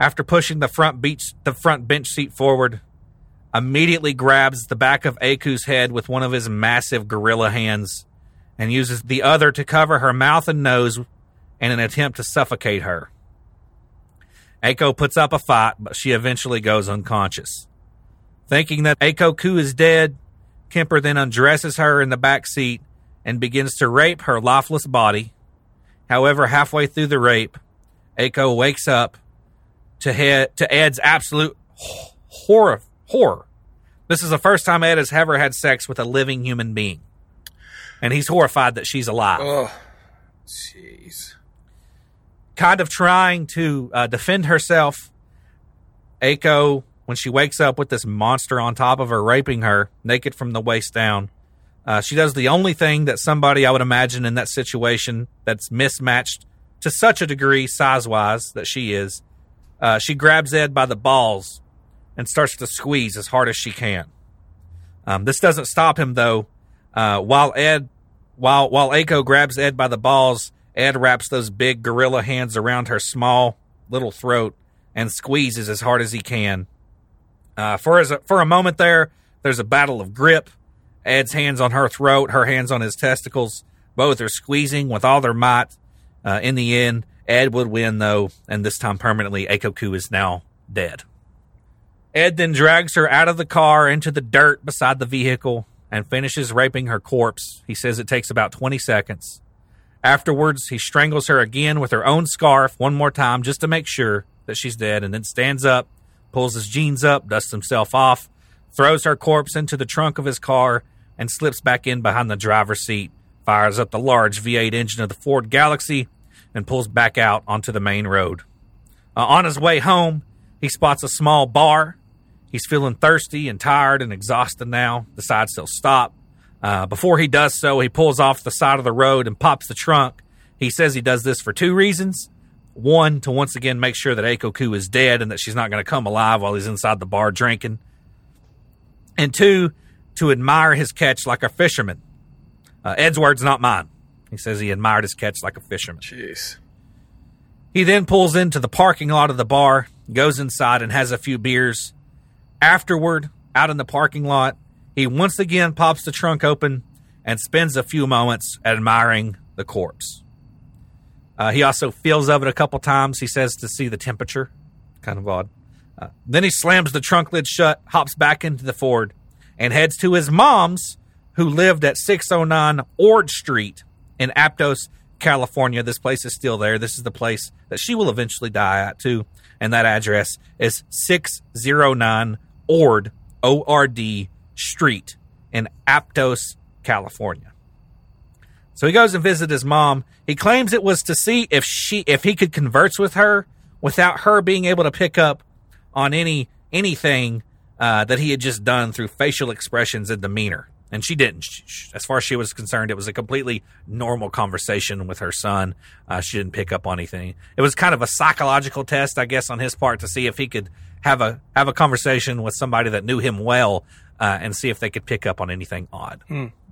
Speaker 2: after pushing the front beach the front bench seat forward. Immediately grabs the back of Aiko's head with one of his massive gorilla hands and uses the other to cover her mouth and nose in an attempt to suffocate her. Aiko puts up a fight, but she eventually goes unconscious. Thinking that Aiko Koo is dead, Kemper then undresses her in the back seat and begins to rape her lifeless body. However, halfway through the rape, Aiko wakes up to head to Ed's absolute horror. Horror. This is the first time Ed has ever had sex with a living human being, and he's horrified that she's alive.
Speaker 3: Oh, jeez.
Speaker 2: kind of trying to uh, defend herself. Aiko, when she wakes up with this monster on top of her, raping her naked from the waist down, uh, she does the only thing that somebody I would imagine in that situation that's mismatched to such a degree, size wise, that she is. Uh, she grabs Ed by the balls and starts to squeeze as hard as she can. Um, this doesn't stop him though. Uh, while Ed, while while Aiko grabs Ed by the balls, Ed wraps those big gorilla hands around her small little throat and squeezes as hard as he can. Uh, for a, for a moment there, there's a battle of grip. Ed's hands on her throat, her hands on his testicles. Both are squeezing with all their might. Uh, in the end, Ed would win though, and this time permanently, Aiko Koo is now dead. Ed then drags her out of the car into the dirt beside the vehicle and finishes raping her corpse. He says it takes about 20 seconds. Afterwards, he strangles her again with her own scarf one more time just to make sure that she's dead, and then stands up, pulls his jeans up, dusts himself off, throws her corpse into the trunk of his car, and slips back in behind the driver's seat, fires up the large V8 engine of the Ford Galaxie, and pulls back out onto the main road. Uh, on his way home, he spots a small bar. He's feeling thirsty and tired and exhausted now. Decides he'll stop. Uh, before he does so, he pulls off the side of the road and pops the trunk. He says he does this for two reasons. One, to once again make sure that Aiko is dead and that she's not going to come alive while he's inside the bar drinking. And two, to admire his catch like a fisherman. Uh, Ed's words, not mine. He says he admired his catch like a fisherman.
Speaker 3: Jeez.
Speaker 2: He then pulls into the parking lot of the bar, goes inside, and has a few beers. Afterward, out in the parking lot, he once again pops the trunk open and spends a few moments admiring the corpse. Uh, he also feels of it a couple times, he says, to see the temperature. Kind of odd. Uh, then he slams the trunk lid shut, hops back into the Ford, and heads to his mom's, who lived at 609 Ord Street in Aptos, California. This place is still there. This is the place that she will eventually die at, too. And that address is 609 Ord, O R D, Street in Aptos, California. So he goes and visits his mom. He claims it was to see if she if he could converse with her without her being able to pick up on any anything uh, that he had just done through facial expressions and demeanor. And she didn't. As far as she was concerned, it was a completely normal conversation with her son. Uh, she didn't pick up on anything. It was kind of a psychological test, I guess, on his part to see if he could have a have a conversation with somebody that knew him well uh, and see if they could pick up on anything odd.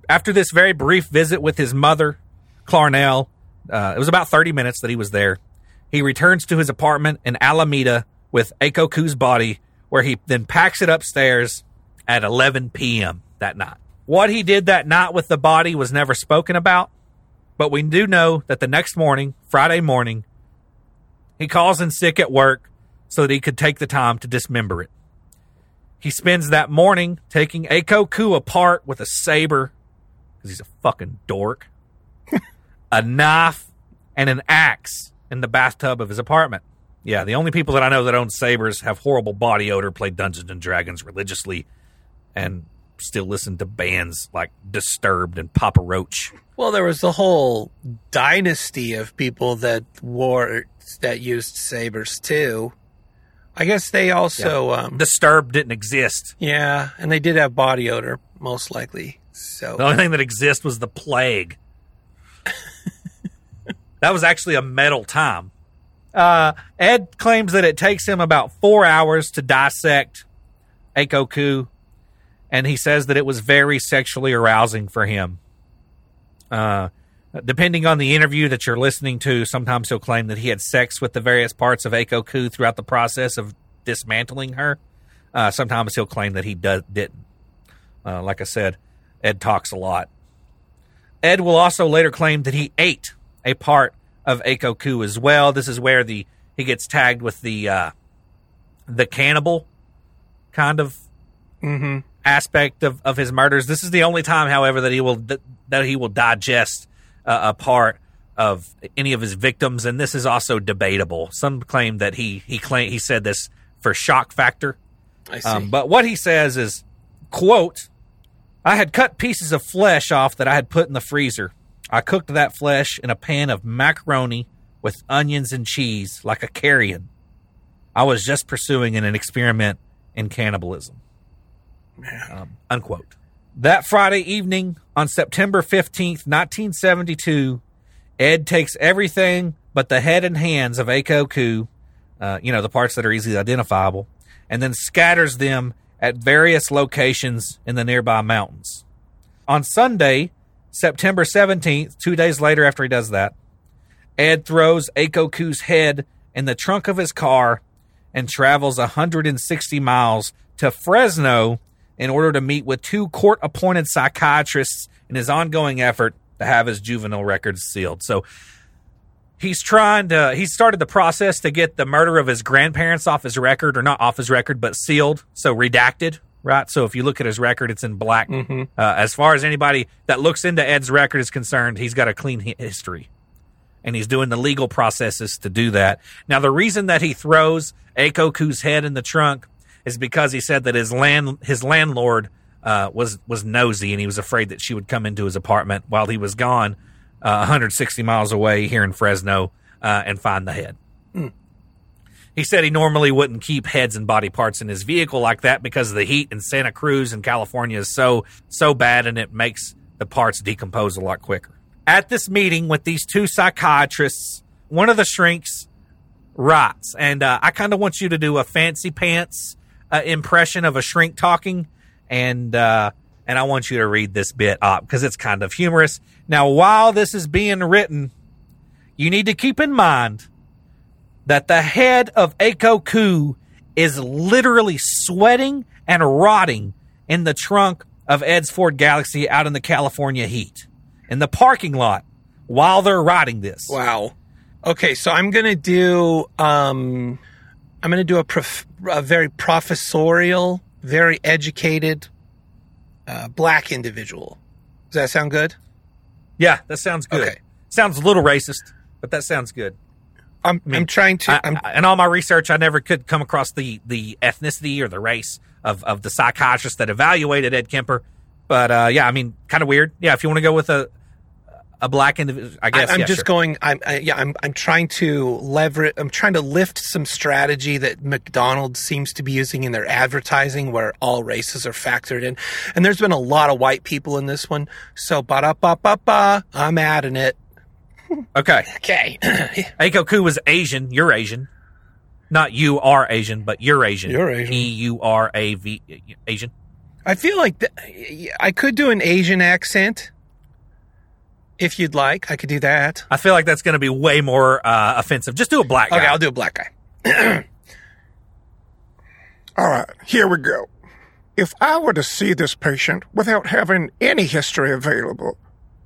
Speaker 2: After this very brief visit with his mother, Clarnell, uh, it was about 30 minutes that he was there. He returns to his apartment in Alameda with Aiko Koo's body, where he then packs it upstairs at 11 p.m. that night. What he did that night with the body was never spoken about, but we do know that the next morning, Friday morning, he calls in sick at work so that he could take the time to dismember it. He spends that morning taking Aiko Koo apart with a saber, because he's a fucking dork, [laughs] a knife, and an axe in the bathtub of his apartment. Yeah, the only people that I know that own sabers have horrible body odor, play Dungeons and Dragons religiously, and still listen to bands like Disturbed and Papa Roach.
Speaker 3: Well, there was the whole dynasty of people that wore that used sabers too. I guess they also, um,
Speaker 2: Disturbed didn't exist.
Speaker 3: yeah, and they did have body odor, most likely. So
Speaker 2: The only thing that exists was the plague. [laughs] that was actually a metal time. Uh, Ed claims that it takes him about four hours to dissect Aiko Koo, and he says that it was very sexually arousing for him. Uh, depending on the interview that you're listening to, sometimes he'll claim that he had sex with the various parts of Aiko Koo throughout the process of dismantling her. Uh, sometimes he'll claim that he do- didn't. Uh, like I said, Ed talks a lot. Ed will also later claim that he ate a part of Aiko Koo as well. This is where the he gets tagged with the uh, the cannibal kind of aspect of, of his murders. This is the only time, however, that he will that he will digest uh, a part of any of his victims, and this is also debatable. Some claim that he he claim he said this for shock factor.
Speaker 3: I see.
Speaker 2: Um, but what he says is, quote, I had cut pieces of flesh off that I had put in the freezer. I cooked that flesh in a pan of macaroni with onions and cheese like a carrion. I was just pursuing an experiment in cannibalism. Um, unquote. That Friday evening on September 15th, 1972, Ed takes everything but the head and hands of Aiko Koo, uh, you know, the parts that are easily identifiable, and then scatters them at various locations in the nearby mountains. On Sunday, September 17th, two days later after he does that, Ed throws Aiko Koo's head in the trunk of his car and travels 160 miles to Fresno in order to meet with two court appointed psychiatrists in his ongoing effort to have his juvenile records sealed. So he's trying to, he started the process to get the murder of his grandparents off his record, or not off his record, but sealed, so redacted, right? So if you look at his record, it's in black. Uh, as far as anybody that looks into Ed's record is concerned, he's got a clean history and he's doing the legal processes to do that. Now, the reason that he throws Aiko Koo's head in the trunk is because he said that his land his landlord uh, was was nosy and he was afraid that she would come into his apartment while he was gone, uh, 160 miles away here in Fresno, uh, and find the head. He said he normally wouldn't keep heads and body parts in his vehicle like that because the heat in Santa Cruz and California is so so bad and it makes the parts decompose a lot quicker. At this meeting with these two psychiatrists, one of the shrinks writes, and uh, I kind of want you to do a fancy pants uh, impression of a shrink talking, and uh, and I want you to read this bit up because it's kind of humorous. Now, while this is being written, you need to keep in mind that the head of Aiko Koo is literally sweating and rotting in the trunk of Ed's Ford Galaxie out in the California heat in the parking lot while they're riding this.
Speaker 3: Wow. Okay, so I'm gonna do um, I'm gonna do a, prof- a very professorial, very educated uh, black individual. Does that sound good?
Speaker 2: Yeah, that sounds good.
Speaker 3: Okay.
Speaker 2: Sounds a little racist, but that sounds good.
Speaker 3: I'm I'm trying to.
Speaker 2: I,
Speaker 3: I'm,
Speaker 2: I- in all my research, I never could come across the the ethnicity or the race of, of the psychiatrist that evaluated Ed Kemper. But uh, yeah, I mean, kind of weird. Yeah, if you want to go with a a black individual, I guess.
Speaker 3: I'm
Speaker 2: yeah,
Speaker 3: just
Speaker 2: sure.
Speaker 3: going. I'm I, yeah. I'm I'm trying to leverage. I'm trying to lift some strategy that McDonald's seems to be using in their advertising, where all races are factored in. And there's been a lot of white people in this one. So ba da ba ba ba. I'm adding it.
Speaker 2: Okay,
Speaker 3: Okay. [clears throat]
Speaker 2: Aiko Koo was Asian. You're Asian. Not you are Asian, but you're Asian.
Speaker 3: You're Asian.
Speaker 2: E U R A V Asian.
Speaker 3: I feel like th- I could do an Asian accent. If you'd like, I could do that.
Speaker 2: I feel like that's going to be way more uh, offensive. Just do a black guy.
Speaker 3: Okay, I'll do a black guy. [clears throat]
Speaker 4: All right, here we go. If I were to see this patient without having any history available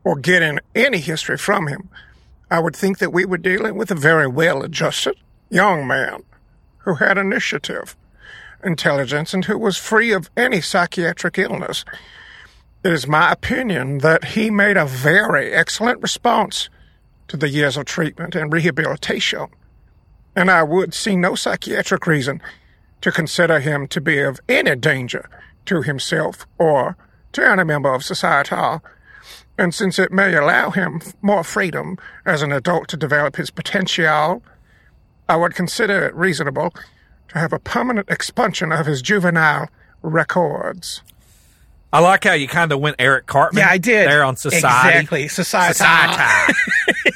Speaker 4: or getting any history from him, I would think that we were dealing with a very well adjusted young man who had initiative, intelligence, and who was free of any psychiatric illness. It is my opinion that he made a very excellent response to the years of treatment and rehabilitation, and I would see no psychiatric reason to consider him to be of any danger to himself or to any member of society. And since it may allow him more freedom as an adult to develop his potential, I would consider it reasonable to have a permanent expunsion of his juvenile records.
Speaker 2: I like how you kind of went Eric Cartman.
Speaker 3: Yeah, I did.
Speaker 2: There on Society.
Speaker 3: Exactly. Society.
Speaker 2: Society.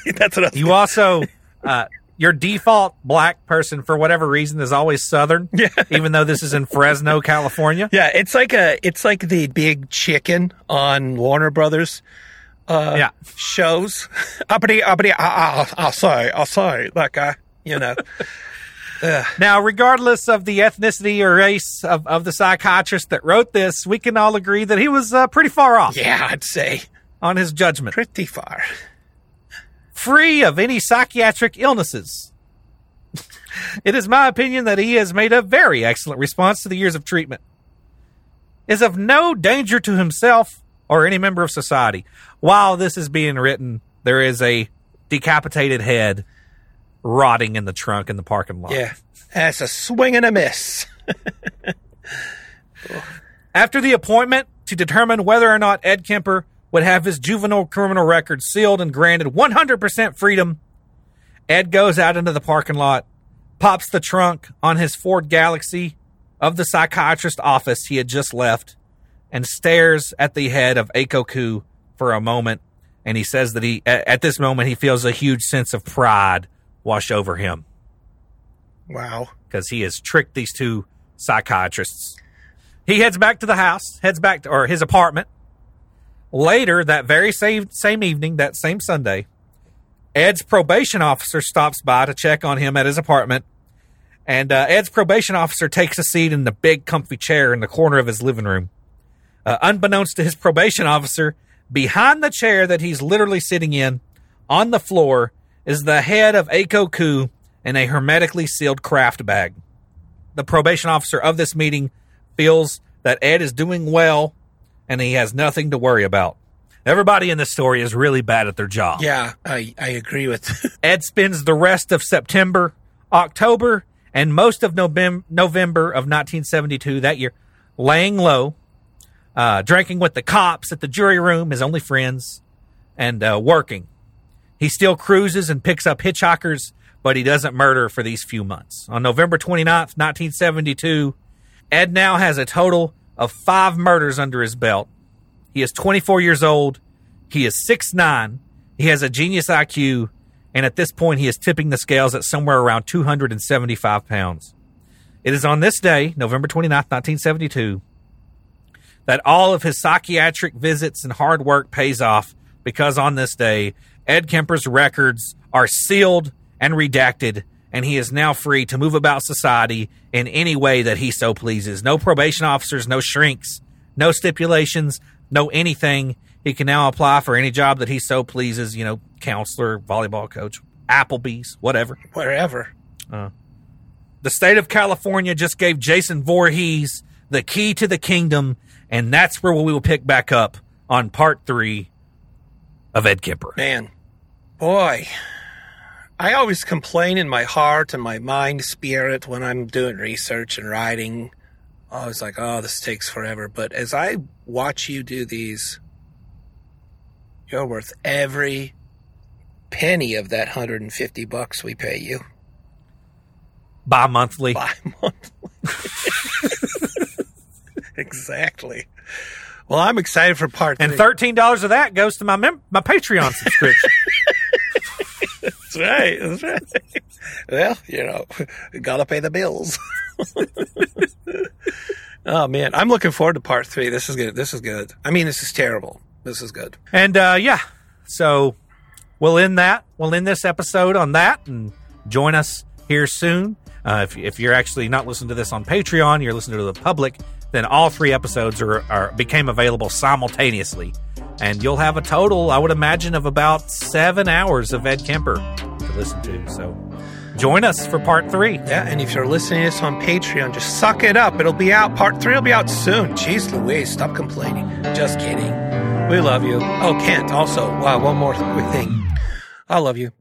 Speaker 2: [laughs]
Speaker 3: That's what I
Speaker 2: You also, uh, your default black person, for whatever reason, is always Southern.
Speaker 3: Yeah. [laughs]
Speaker 2: Even though this is in Fresno, California.
Speaker 3: Yeah, it's like a it's like the big chicken on Warner Brothers uh
Speaker 2: Yeah.
Speaker 3: shows. [laughs] Uppity uppity I'll, I'll say, I'll say that guy, you know.
Speaker 2: Now, regardless of the ethnicity or race of, of the psychiatrist that wrote this, we can all agree that he was uh, pretty far off
Speaker 3: yeah, I'd say
Speaker 2: on his judgment.
Speaker 3: pretty far.
Speaker 2: free of any psychiatric illnesses. [laughs] it is my opinion that he has made a very excellent response to the years of treatment. Is of no danger to himself or any member of society. While this is being written, there is a decapitated head rotting in the trunk in the parking lot.
Speaker 3: Yeah. That's a swing and a miss.
Speaker 2: After the appointment to determine whether or not Ed Kemper would have his juvenile criminal record sealed and granted 100% freedom, Ed goes out into the parking lot, pops the trunk on his Ford Galaxie of the psychiatrist office he had just left, and stares at the head of Aiko Koo for a moment. And he says that he, at this moment, he feels a huge sense of pride wash over him
Speaker 3: Wow.
Speaker 2: because he has tricked these two psychiatrists. He heads back to the house, heads back to or his apartment. Later that very same same evening, that same Sunday, Ed's probation officer stops by to check on him at his apartment, and uh, Ed's probation officer takes a seat in the big comfy chair in the corner of his living room. Uh, unbeknownst to his probation officer, behind the chair that he's literally sitting in, on the floor, is the head of Aiko Koo in a hermetically sealed craft bag. The probation officer of this meeting feels that Ed is doing well and he has nothing to worry about. Everybody in this story is really bad at their job.
Speaker 3: Yeah, I, I agree with [laughs]
Speaker 2: Ed spends the rest of September, October, and most of November, November of 1972 that year laying low, uh, drinking with the cops at the jury room, his only friends, and uh, working. He still cruises and picks up hitchhikers but he doesn't murder for these few months. On November 29th, 1972, Ed now has a total of five murders under his belt. He is 24 years old. He is 6'9. He has a genius IQ. And at this point, he is tipping the scales at somewhere around 275 pounds. It is on this day, November 29th, 1972, that all of his psychiatric visits and hard work pays off because on this day, Ed Kemper's records are sealed and redacted, and he is now free to move about society in any way that he so pleases. No probation officers, no shrinks, no stipulations, no anything. He can now apply for any job that he so pleases, you know, counselor, volleyball coach, Applebee's, whatever.
Speaker 3: Wherever.
Speaker 2: Uh, the state of California just gave Jason Voorhees the key to the kingdom, and that's where we will pick back up on part three of Ed Kemper.
Speaker 3: Man, boy, I always complain in my heart and my mind spirit when I'm doing research and writing. I was like, oh, this takes forever. But as I watch you do these, you're worth every penny of that 150 bucks we pay you
Speaker 2: Bi monthly.
Speaker 3: by month. [laughs] exactly. Well, I'm excited for part
Speaker 2: And thirteen dollars of that goes to my mem- my Patreon subscription. [laughs]
Speaker 3: That's right. That's right. well, you know, [laughs] gotta pay the bills. [laughs] oh man, I'm looking forward to part three. This is good. This is good. I mean, this is terrible. This is good.
Speaker 2: and uh, yeah, so we'll end that. We'll end this episode on that, and join us here soon. Uh, if, if you're actually not listening to this on Patreon, you're listening to the public. Then all three episodes are, are became available simultaneously, and you'll have a total, I would imagine, of about seven hours of Ed Kemper to listen to. So join us for part three.
Speaker 3: Yeah, and if you're listening to this on Patreon, just suck it up. It'll be out. Part three will be out soon. Jeez Louise, stop complaining. Just kidding. We love you. Oh, Kent, also, wow, one more quick thing. I love you.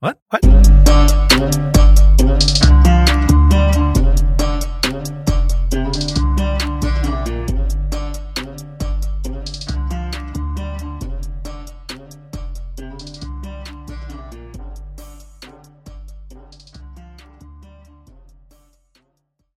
Speaker 2: What?
Speaker 3: What?